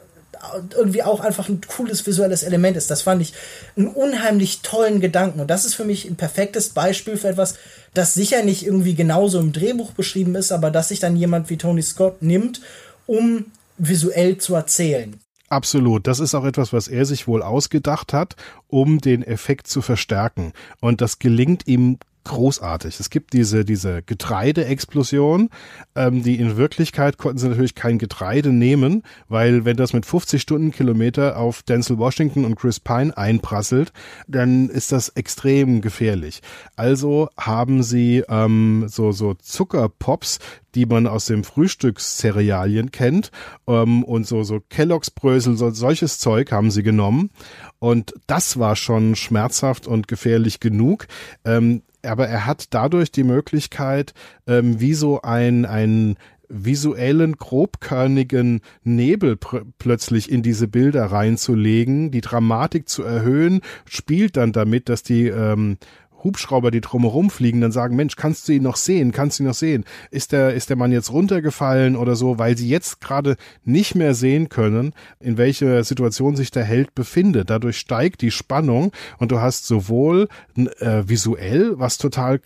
irgendwie auch einfach ein cooles visuelles Element ist. Das fand ich einen unheimlich tollen Gedanken. Und das ist für mich ein perfektes Beispiel für etwas, das sicher nicht irgendwie genauso im Drehbuch beschrieben ist, aber dass sich dann jemand wie Tony Scott nimmt, um visuell zu erzählen. Absolut. Das ist auch etwas, was er sich wohl ausgedacht hat, um den Effekt zu verstärken. Und das gelingt ihm großartig. Es gibt diese, diese Getreideexplosion, ähm, die in Wirklichkeit konnten sie natürlich kein Getreide nehmen, weil wenn das mit 50 Stundenkilometer auf Denzel Washington und Chris Pine einprasselt, dann ist das extrem gefährlich. Also haben sie ähm, so, so Zuckerpops, die man aus dem Frühstückscerealien kennt ähm, und so so Kelloggs Brösel so, solches Zeug haben sie genommen und das war schon schmerzhaft und gefährlich genug. Ähm, aber er hat dadurch die Möglichkeit, ähm, wie so ein, ein visuellen, grobkörnigen Nebel plötzlich in diese Bilder reinzulegen, die Dramatik zu erhöhen, spielt dann damit, dass die ähm, Hubschrauber, die drumherum fliegen, dann sagen, Mensch, kannst du ihn noch sehen? Kannst du ihn noch sehen? Ist der, ist der Mann jetzt runtergefallen oder so, weil sie jetzt gerade nicht mehr sehen können, in welcher Situation sich der Held befindet. Dadurch steigt die Spannung und du hast sowohl äh, visuell was total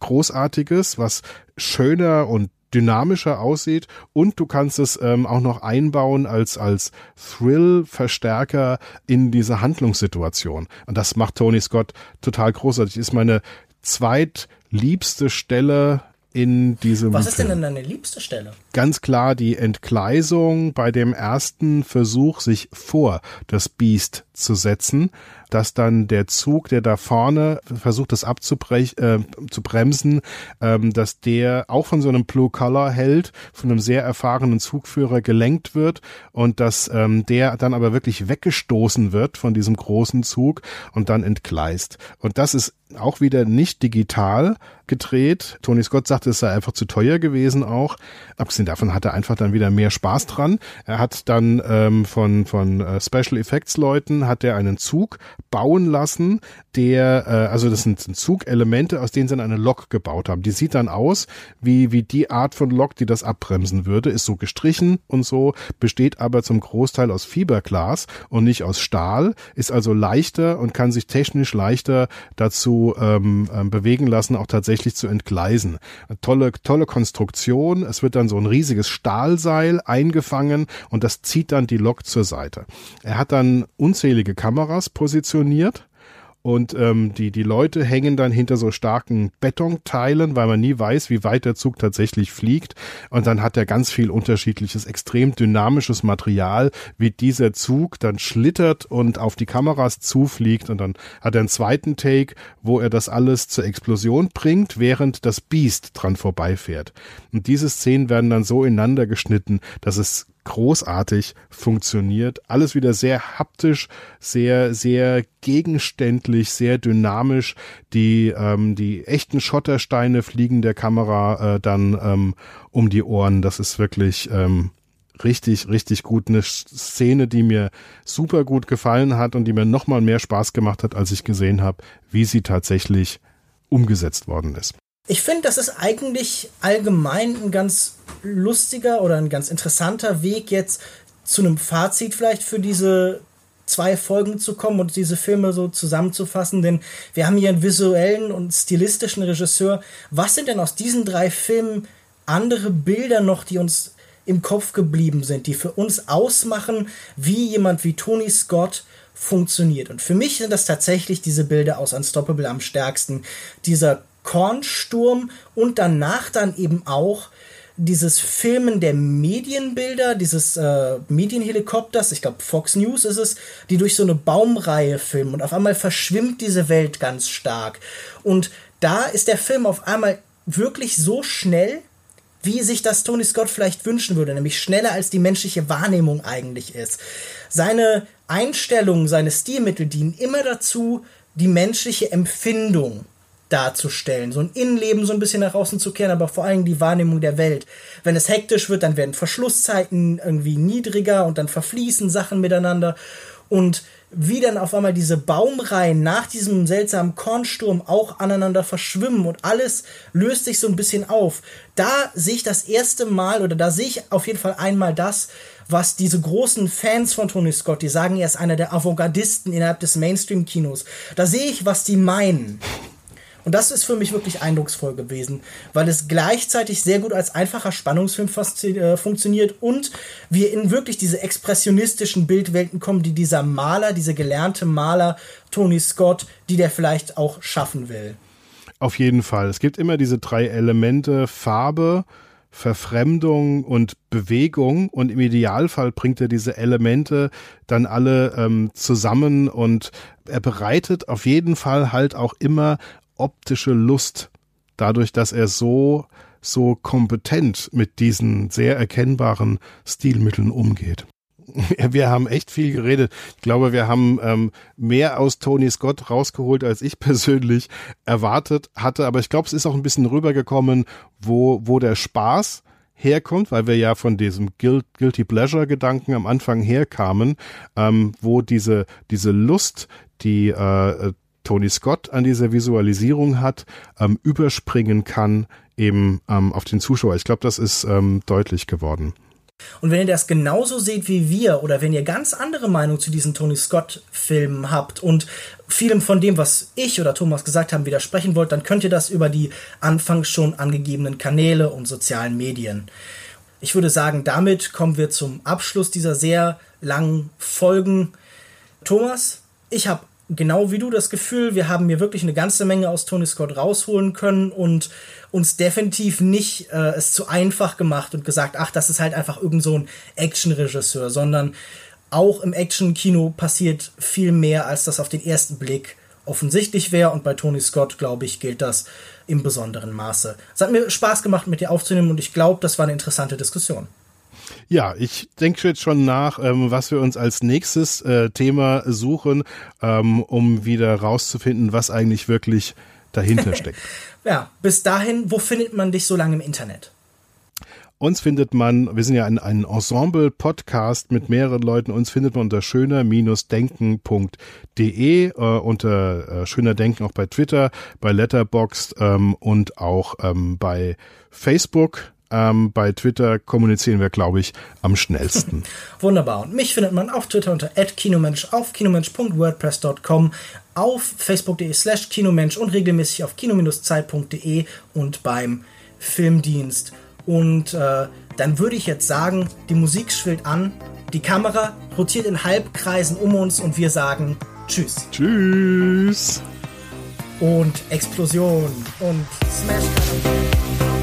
Großartiges, was schöner und dynamischer aussieht und du kannst es ähm, auch noch einbauen als, als Thrill-Verstärker in diese Handlungssituation. Und das macht Tony Scott total großartig. Ist meine zweitliebste Stelle in diesem. Was ist Film. denn deine liebste Stelle? Ganz klar die Entgleisung bei dem ersten Versuch, sich vor das Biest zu setzen, dass dann der Zug, der da vorne versucht, das abzubrechen, äh, zu bremsen, ähm, dass der auch von so einem Blue Collar hält, von einem sehr erfahrenen Zugführer gelenkt wird und dass ähm, der dann aber wirklich weggestoßen wird von diesem großen Zug und dann entgleist. Und das ist auch wieder nicht digital gedreht. Tony Scott sagte, es sei einfach zu teuer gewesen auch. Abgesehen davon hat er einfach dann wieder mehr Spaß dran. Er hat dann ähm, von, von äh, Special Effects Leuten hat er einen Zug bauen lassen, der, äh, also das sind, Zugelemente, aus denen sie eine Lok gebaut haben. Die sieht dann aus wie, wie die Art von Lok, die das abbremsen würde, ist so gestrichen und so, besteht aber zum Großteil aus Fiberglas und nicht aus Stahl, ist also leichter und kann sich technisch leichter dazu ähm, ähm, bewegen lassen, auch tatsächlich zu entgleisen. Eine tolle, tolle Konstruktion. Es wird dann so ein riesiges Stahlseil eingefangen und das zieht dann die Lok zur Seite. Er hat dann unzählige Kameras positioniert und ähm, die, die Leute hängen dann hinter so starken Betonteilen, weil man nie weiß, wie weit der Zug tatsächlich fliegt. Und dann hat er ganz viel unterschiedliches, extrem dynamisches Material, wie dieser Zug dann schlittert und auf die Kameras zufliegt. Und dann hat er einen zweiten Take, wo er das alles zur Explosion bringt, während das Biest dran vorbeifährt. Und diese Szenen werden dann so ineinander geschnitten, dass es großartig funktioniert. Alles wieder sehr haptisch, sehr, sehr gegenständlich, sehr dynamisch. Die, ähm, die echten Schottersteine fliegen der Kamera äh, dann ähm, um die Ohren. Das ist wirklich ähm, richtig, richtig gut. Eine Szene, die mir super gut gefallen hat und die mir nochmal mehr Spaß gemacht hat, als ich gesehen habe, wie sie tatsächlich umgesetzt worden ist. Ich finde, das ist eigentlich allgemein ein ganz lustiger oder ein ganz interessanter Weg jetzt zu einem Fazit vielleicht für diese zwei Folgen zu kommen und diese Filme so zusammenzufassen, denn wir haben hier einen visuellen und stilistischen Regisseur. Was sind denn aus diesen drei Filmen andere Bilder noch, die uns im Kopf geblieben sind, die für uns ausmachen, wie jemand wie Tony Scott funktioniert. Und für mich sind das tatsächlich diese Bilder aus Unstoppable am stärksten. Dieser Kornsturm und danach dann eben auch dieses Filmen der Medienbilder, dieses äh, Medienhelikopters, ich glaube Fox News ist es, die durch so eine Baumreihe filmen und auf einmal verschwimmt diese Welt ganz stark. Und da ist der Film auf einmal wirklich so schnell, wie sich das Tony Scott vielleicht wünschen würde, nämlich schneller als die menschliche Wahrnehmung eigentlich ist. Seine Einstellungen, seine Stilmittel dienen immer dazu, die menschliche Empfindung darzustellen, so ein Innenleben so ein bisschen nach außen zu kehren, aber vor allem die Wahrnehmung der Welt. Wenn es hektisch wird, dann werden Verschlusszeiten irgendwie niedriger und dann verfließen Sachen miteinander und wie dann auf einmal diese Baumreihen nach diesem seltsamen Kornsturm auch aneinander verschwimmen und alles löst sich so ein bisschen auf. Da sehe ich das erste Mal oder da sehe ich auf jeden Fall einmal das, was diese großen Fans von Tony Scott, die sagen, er ist einer der Avantgardisten innerhalb des Mainstream-Kinos. Da sehe ich, was die meinen. Und das ist für mich wirklich eindrucksvoll gewesen, weil es gleichzeitig sehr gut als einfacher Spannungsfilm äh, funktioniert und wir in wirklich diese expressionistischen Bildwelten kommen, die dieser Maler, dieser gelernte Maler Tony Scott, die der vielleicht auch schaffen will. Auf jeden Fall. Es gibt immer diese drei Elemente Farbe, Verfremdung und Bewegung und im Idealfall bringt er diese Elemente dann alle ähm, zusammen und er bereitet auf jeden Fall halt auch immer optische Lust, dadurch, dass er so, so kompetent mit diesen sehr erkennbaren Stilmitteln umgeht. [laughs] Wir haben echt viel geredet. Ich glaube, wir haben ähm, mehr aus Tony Scott rausgeholt, als ich [laughs] persönlich erwartet hatte. Aber ich glaube, es ist auch ein bisschen rübergekommen, wo, wo der Spaß herkommt, weil wir ja von diesem Guilty Pleasure Gedanken am Anfang herkamen, ähm, wo diese, diese Lust, die äh, Tony Scott an dieser Visualisierung hat, ähm, überspringen kann eben ähm, auf den Zuschauer. Ich glaube, das ist ähm, deutlich geworden. Und wenn ihr das genauso seht wie wir oder wenn ihr ganz andere Meinung zu diesen Tony Scott-Filmen habt und vielem von dem, was ich oder Thomas gesagt haben, widersprechen wollt, dann könnt ihr das über die anfangs schon angegebenen Kanäle und sozialen Medien. Ich würde sagen, damit kommen wir zum Abschluss dieser sehr langen Folgen. Thomas, ich habe genau wie du das Gefühl, wir haben hier wirklich eine ganze Menge aus Tony Scott rausholen können und uns definitiv nicht äh, es zu einfach gemacht und gesagt, ach, das ist halt einfach irgend so ein Actionregisseur, sondern auch im Action-Kino passiert viel mehr, als das auf den ersten Blick offensichtlich wäre. Und bei Tony Scott, glaube ich, gilt das im besonderen Maße. Es hat mir Spaß gemacht, mit dir aufzunehmen und ich glaube, das war eine interessante Diskussion. Ja, ich denke jetzt schon nach, ähm, was wir uns als nächstes äh, Thema suchen, ähm, um wieder rauszufinden, was eigentlich wirklich dahinter [laughs] steckt. ja, bis dahin, wo findet man dich so lange im Internet? Uns findet man, wir sind ja ein, ein Ensemble-Podcast mit mehreren Leuten, uns findet man unter schöner-denken.de, äh, unter äh, schöner Denken auch bei Twitter, bei Letterboxd ähm, und auch ähm, bei Facebook. Ähm, bei Twitter kommunizieren wir, glaube ich, am schnellsten. [laughs] Wunderbar. Und mich findet man auf Twitter unter @kinomensch, auf kinomensch.wordpress.com, auf facebook.de slash kinomensch und regelmäßig auf kino-zeit.de und beim Filmdienst. Und äh, dann würde ich jetzt sagen, die Musik schwillt an, die Kamera rotiert in Halbkreisen um uns und wir sagen Tschüss. Tschüss. Und Explosion und Smash.